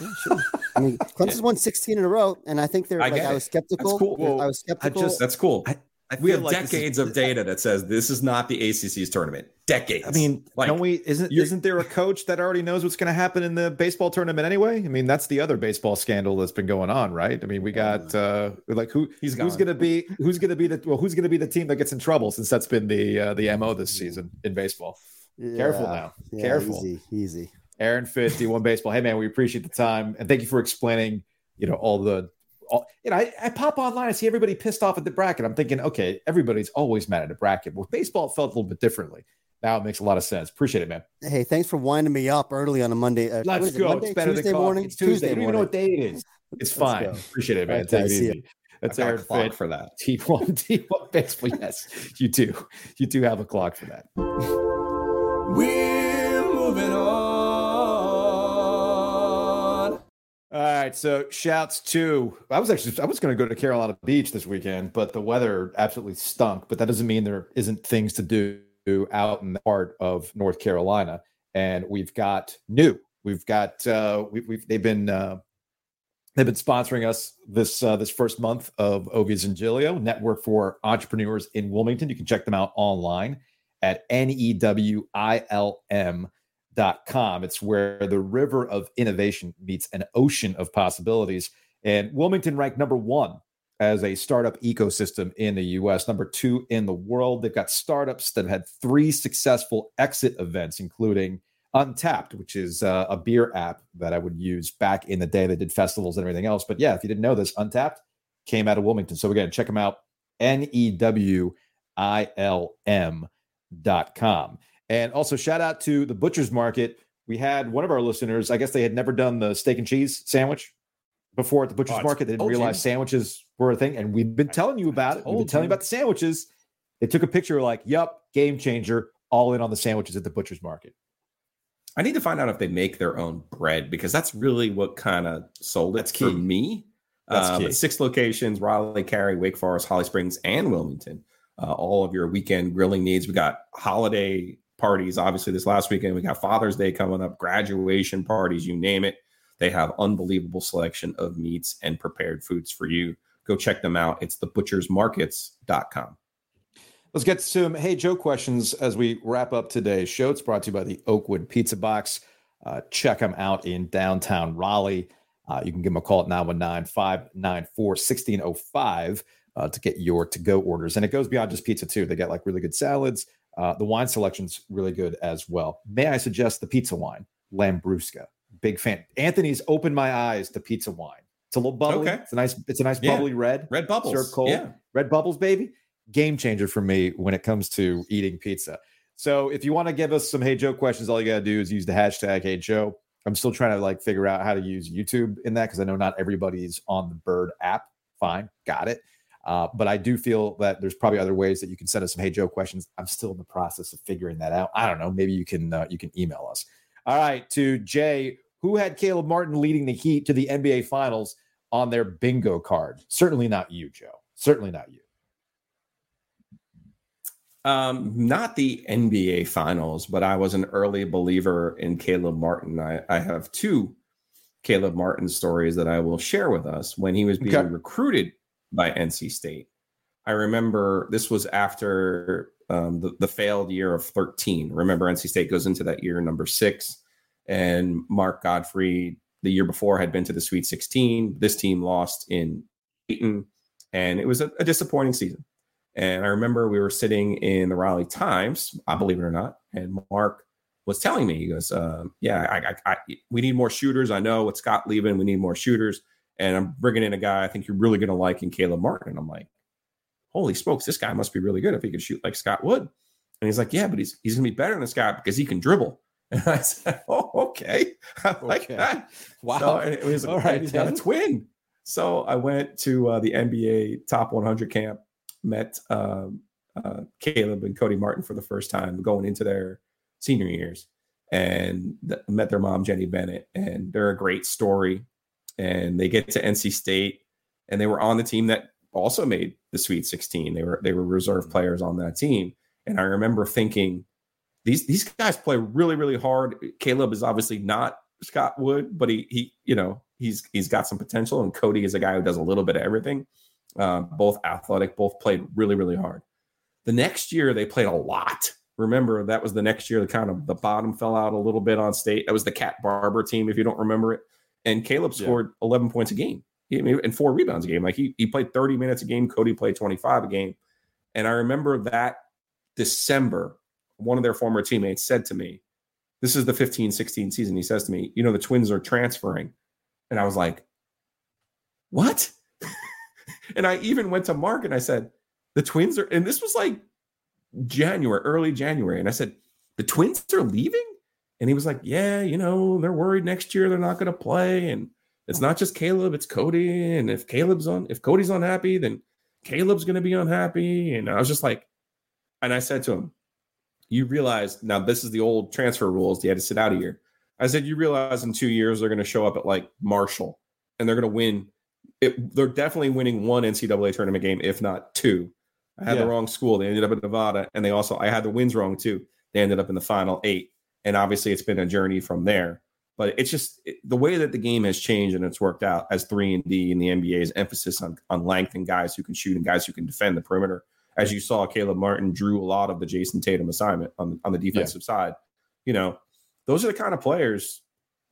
Yeah, sure. I mean, Clemson's won 16 in a row, and I think they're I like I was skeptical. That's cool. Well, I was skeptical. just- That's cool. I, I we feel have like this is- decades of data that says this is not the ACC's tournament. Decades. I mean, like don't we? Isn't isn't there a coach that already knows what's going to happen in the baseball tournament anyway? I mean, that's the other baseball scandal that's been going on, right? I mean, we got uh like who He's who's gone. going to be who's going to be the well who's going to be the team that gets in trouble since that's been the uh, the mo this season in baseball. Careful now, Yeah, careful. Easy, easy. Aaron Fitt, D1 Baseball. Hey man, we appreciate the time and thank you for explaining. You know all the. All, you know, I, I pop online, I see everybody pissed off at the bracket. I'm thinking, okay, everybody's always mad at a bracket. With baseball, felt a little bit differently. Now it makes a lot of sense. Appreciate it, man. Hey, thanks for winding me up early on a Monday. Uh, what Let's is it, go. Monday, it's better Tuesday than morning. It's Tuesday. You don't even know what day it is. It's fine. Appreciate it, man. Okay, Take it see ya. easy. That's I've got a Aaron clock Fitt. for that. T1, T1 Baseball. Yes, you do. You do have a clock for that. We're moving on. All right, so shouts to I was actually I was going to go to Carolina Beach this weekend, but the weather absolutely stunk. But that doesn't mean there isn't things to do out in the heart of North Carolina. And we've got new. We've got uh, we, we've they've been uh, they've been sponsoring us this uh, this first month of Ovies and Giglio Network for Entrepreneurs in Wilmington. You can check them out online at E newilm dot com. It's where the river of innovation meets an ocean of possibilities. And Wilmington ranked number one as a startup ecosystem in the US, number two in the world. They've got startups that have had three successful exit events, including Untappd, which is uh, a beer app that I would use back in the day that did festivals and everything else. But yeah, if you didn't know this, Untappd came out of Wilmington. So again, check them out, N E W I L M dot com. And also shout out to the butcher's market. We had one of our listeners, I guess they had never done the steak and cheese sandwich before at the butcher's Oh, market. They didn't you. realize sandwiches were a thing. And we've been telling you about it. We've been telling you you. about the sandwiches. They took a picture like, yup, game changer, all in on the sandwiches at the butcher's market. I need to find out if they make their own bread because that's really what kind of sold it That's for key. me. That's Uh, six locations: Raleigh, Cary, Wake Forest, Holly Springs, and Wilmington. Uh, all of your weekend grilling needs. We got holiday parties. Obviously, this last weekend we got Father's Day coming up, graduation parties, you name it. They have unbelievable selection of meats and prepared foods for you. Go check them out. It's thebutchersmarkets.com. Let's get to some Hey Joe questions as we wrap up today's show. It's brought to you by the Oakwood Pizza Box. Uh, check them out in downtown Raleigh. uh, you can give them a call at 919 594 1605 uh, to get your to go orders. And it goes beyond just pizza, too. They get like really good salads. Uh, the wine selection's really good as well. May I suggest the pizza wine, Lambrusco? Big fan. Anthony's opened my eyes to pizza wine. It's a little bubbly. Okay. It's a nice, it's a nice Yeah. bubbly red. Red bubbles. Served cold. Yeah. Red bubbles, baby. Game changer for me when it comes to eating pizza. So if you want to give us some Hey Joe questions, all you got to do is use the hashtag Hey Joe. I'm still trying to like figure out how to use YouTube in that because I know not everybody's on the Bird app. Fine, got it. Uh, but I do feel that there's probably other ways that you can send us some Hey Joe questions. I'm still in the process of figuring that out. I don't know. Maybe you can uh, you can email us. All right, to Jay, who had Caleb Martin leading the Heat to the NBA Finals on their bingo card? Certainly not you, Joe. Certainly not you. Um, not the NBA finals, but I was an early believer in Caleb Martin. I, I have two Caleb Martin stories that I will share with us when he was being Okay. recruited by NC State. I remember this was after um, the, the failed year of 13. Remember, NC State goes into that year number six, and Mark Gottfried the year before had been to the Sweet 16. This team lost in Dayton, and it was a, a disappointing season. And I remember we were sitting in the Raleigh Times, I believe it or not, and Mark was telling me, he goes, uh, "Yeah, I, I, I, we need more shooters. I know with Scott leaving, we need more shooters, and I'm bringing in a guy I think you're really going to like in Caleb Martin." I'm like, "Holy smokes, this guy must be really good if he can shoot like Scott Wood. And he's like, "Yeah, but he's he's going to be better than Scott because he can dribble." And I said, "Oh, okay, I like Okay. that." Wow. So, and it was All right, he's got a twin. So I went to uh, the NBA Top 100 camp, met um, uh, Caleb and Cody Martin for the first time going into their senior years, and th- met their mom Jenny Bennett, and they're a great story. And they get to NC State, and they were on the team that also made the Sweet 16. They were they were reserve players on that team, and I remember thinking, these these guys play really really hard. Caleb is obviously not Scott Wood, but he he you know he's he's got some potential, and Cody is a guy who does a little bit of everything. Um, both athletic, both played really really hard. The next year they played a lot. Remember that was the next year. The kind of the bottom fell out a little bit on state. That was the Cat Barber team, if you don't remember it. And Caleb Yeah. scored 11 points a game and four rebounds a game. Like he he played 30 minutes a game. Cody played 25 a game. And I remember that December, one of their former teammates said to me, This is the 15 16 season. He says to me, You know, the twins are transferring. And I was like, What? and I even went to Mark and I said, The twins are, and this was like January, early January. And I said, The twins are leaving? And he was like, Yeah, you know, they're worried next year they're not going to play. And it's not just Caleb, it's Cody. And if Caleb's on, if Cody's unhappy, then Caleb's going to be unhappy. And I was just like, and I said to him, You realize now this is the old transfer rules. You had to sit out a year. I said, You realize in two years they're going to show up at like Marshall and they're going to win. It, they're definitely winning one NCAA tournament game, if not two. I had Yeah. the wrong school. They ended up at Nevada, and they also I had the wins wrong too. They ended up in the final eight, and obviously it's been a journey from there. But it's just it- the way that the game has changed and it's worked out as three and D in the NBA's emphasis on on length and guys who can shoot and guys who can defend the perimeter. As you saw, Caleb Martin drew a lot of the Jayson Tatum assignment on on the defensive side. You know, those are the kind of players.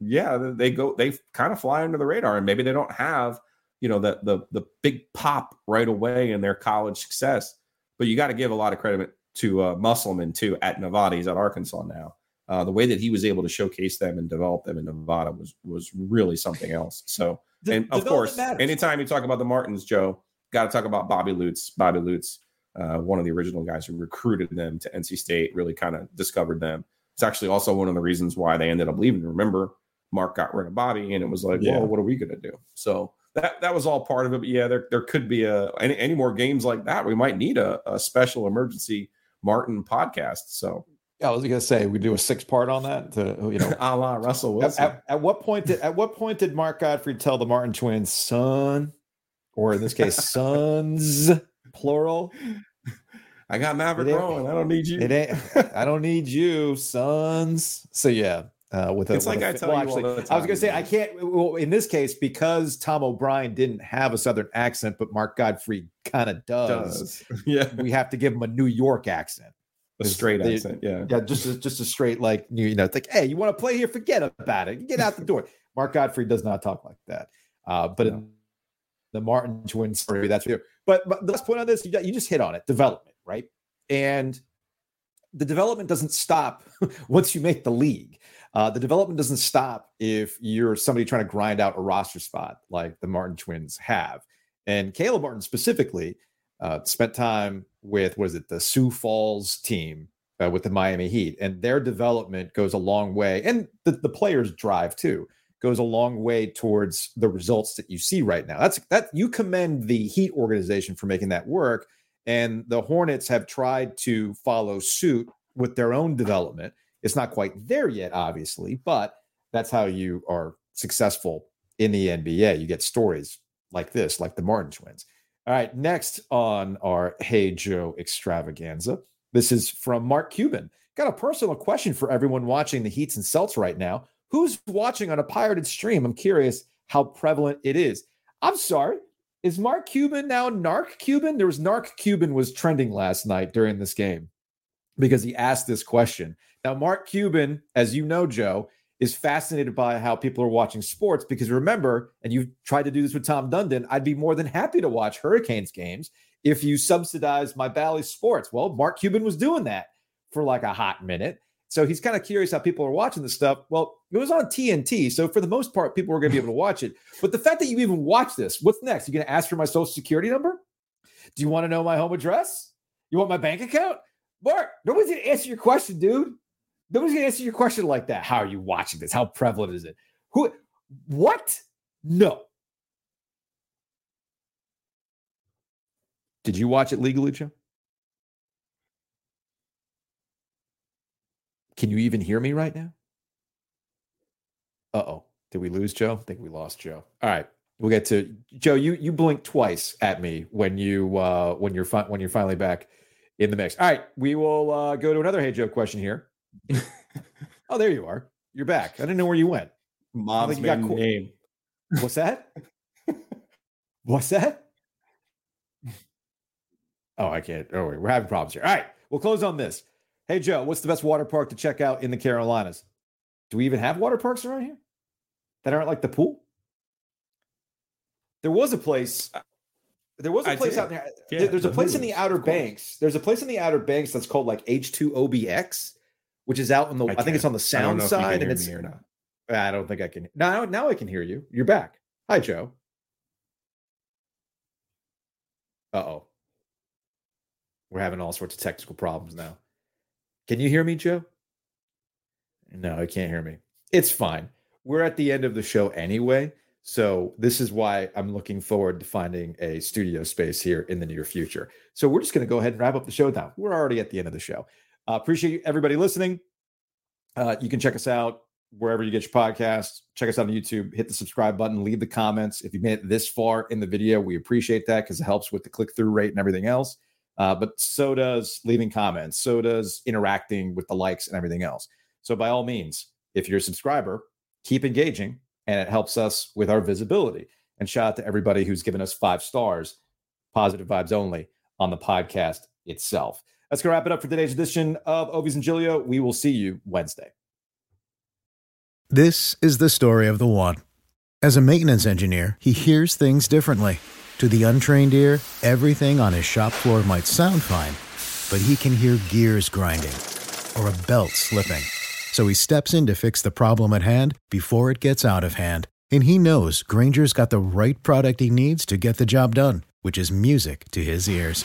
Yeah, they- they go they kind of fly under the radar, and maybe they don't have you know the the the big pop right away in their college success. But you got to give a lot of credit to uh, Musselman too at Nevada. He's at Arkansas now. Uh, the way that he was able to showcase them and develop them in Nevada was was really something else. So, De- and of course, matters. anytime you talk about the Martins, Joe, got to talk about Bobby Lutz. Bobby Lutz, uh, one of the original guys who recruited them to NC State, really kind of discovered them. It's actually also one of the reasons why they ended up leaving. Remember, Mark got rid of Bobby, and it was like, Yeah. well, what are we going to do? So that that was all part of it. But yeah, there there could be a any, any more games like that. We might need a, a special emergency Martin podcast. So Yeah, I was gonna say we do a six part on that. To you know, a la Russell Wilson. at, at what point did at what point did Mark Gottfried tell the Martin twins, son, or in this case, sons, plural? I got Maverick Rowan. I don't need you. It ain't. I don't need you, sons. So yeah, uh, with a, It's like a I tell well, you all actually, I was gonna say I can't. Well, in this case, because Tom O'Brien didn't have a Southern accent, but Mark Gottfried kind of does. does. yeah. We have to give him a New York accent. A straight They- accent, yeah. Yeah, just a, just a straight like you, you know, it's like, hey, you want to play here? Forget about it. Get out the door. Mark Gottfried does not talk like that. Uh, but in the Martin twins story, that's here. But, but the last point on this, you, you just hit on it, development, right? And the development doesn't stop once you make the league. Uh, the development doesn't stop if you're somebody trying to grind out a roster spot like the Martin twins have. And Caleb Martin specifically uh, spent time with, what is it, the Sioux Falls team uh, with the Miami Heat, and their development goes a long way, and the, the players' drive too goes a long way towards the results that you see right now. That's that you commend the Heat organization for making that work, and the Hornets have tried to follow suit with their own development. It's not quite there yet, obviously, but that's how you are successful in the NBA. You get stories like this, like the Martin twins. All right, next on our Hey Joe extravaganza. This is from Mark Cuban. Got a personal question for everyone watching the Heats and Celts right now. Who's watching on a pirated stream? I'm curious how prevalent it is. I'm sorry. Is Mark Cuban now Narc Cuban? There was Narc Cuban was trending last night during this game because he asked this question. Now, Mark Cuban, as you know, Joe, is fascinated by how people are watching sports because remember, and you tried to do this with Tom Dundon, I'd be more than happy to watch Hurricanes games if you subsidized my Bally Sports. Well, Mark Cuban was doing that for like a hot minute. So he's kind of curious how people are watching this stuff. Well, it was on TNT. So for the most part, people were going to be able to watch it. But the fact that you even watch this, what's next? You're going to ask for my social security number? Do you want to know my home address? You want my bank account? Mark, nobody's going to answer your question, dude. Nobody's to answer your question like that. How are you watching this? How prevalent is it? Who? What? No. Did you watch it legally, Joe? Can you even hear me right now? Uh oh. Did we lose Joe? I think we lost Joe. All right. We'll get to Joe. You you blinked twice at me when you uh when you're fi- when you're finally back in the mix. All right, we will uh go to another Hey Joe question here. oh, there you are. You're back. I didn't know where you went. Mom's you got co- name. What's that? What's that? Oh, I can't. Oh, wait, we're having problems here. All right, we'll close on this. Hey, Joe, what's the best water park to check out in the Carolinas? Do we even have water parks around here that aren't like the pool? There was a place. There was a I place did. out there. Yeah, there- there's a the place in the Outer. Banks. There's a place in the Outer Banks that's called like H2OBX, which is out in the. I, think it's on the I sound don't know if you can side, and it's. or not. I don't think I can. Now, now I can hear you. You're back. Hi, Joe. Uh oh. We're having all sorts of technical problems now. Can you hear me, Joe? No, I can't hear me. It's fine. We're at the end of the show anyway. So, this is why I'm looking forward to finding a studio space here in the near future. So, we're just going to go ahead and wrap up the show now. We're already at the end of the show. Uh, appreciate everybody listening. Uh, you can check us out wherever you get your podcasts. Check us out on YouTube. Hit the subscribe button. Leave the comments. If you made it this far in the video, we appreciate that because it helps with the click through rate and everything else. Uh, but so does leaving comments. So does interacting with the likes and everything else. So by all means, if you're a subscriber, keep engaging, and it helps us with our visibility. And shout out to everybody who's given us five stars, positive vibes only on the podcast itself. That's going to wrap it up for today's edition of Ovies and Giglio. We will see you Wednesday. This is the story of the one. As a maintenance engineer, he hears things differently. To the untrained ear, everything on his shop floor might sound fine, but he can hear gears grinding or a belt slipping. So he steps in to fix the problem at hand before it gets out of hand. And he knows Grainger's got the right product he needs to get the job done, which is music to his ears.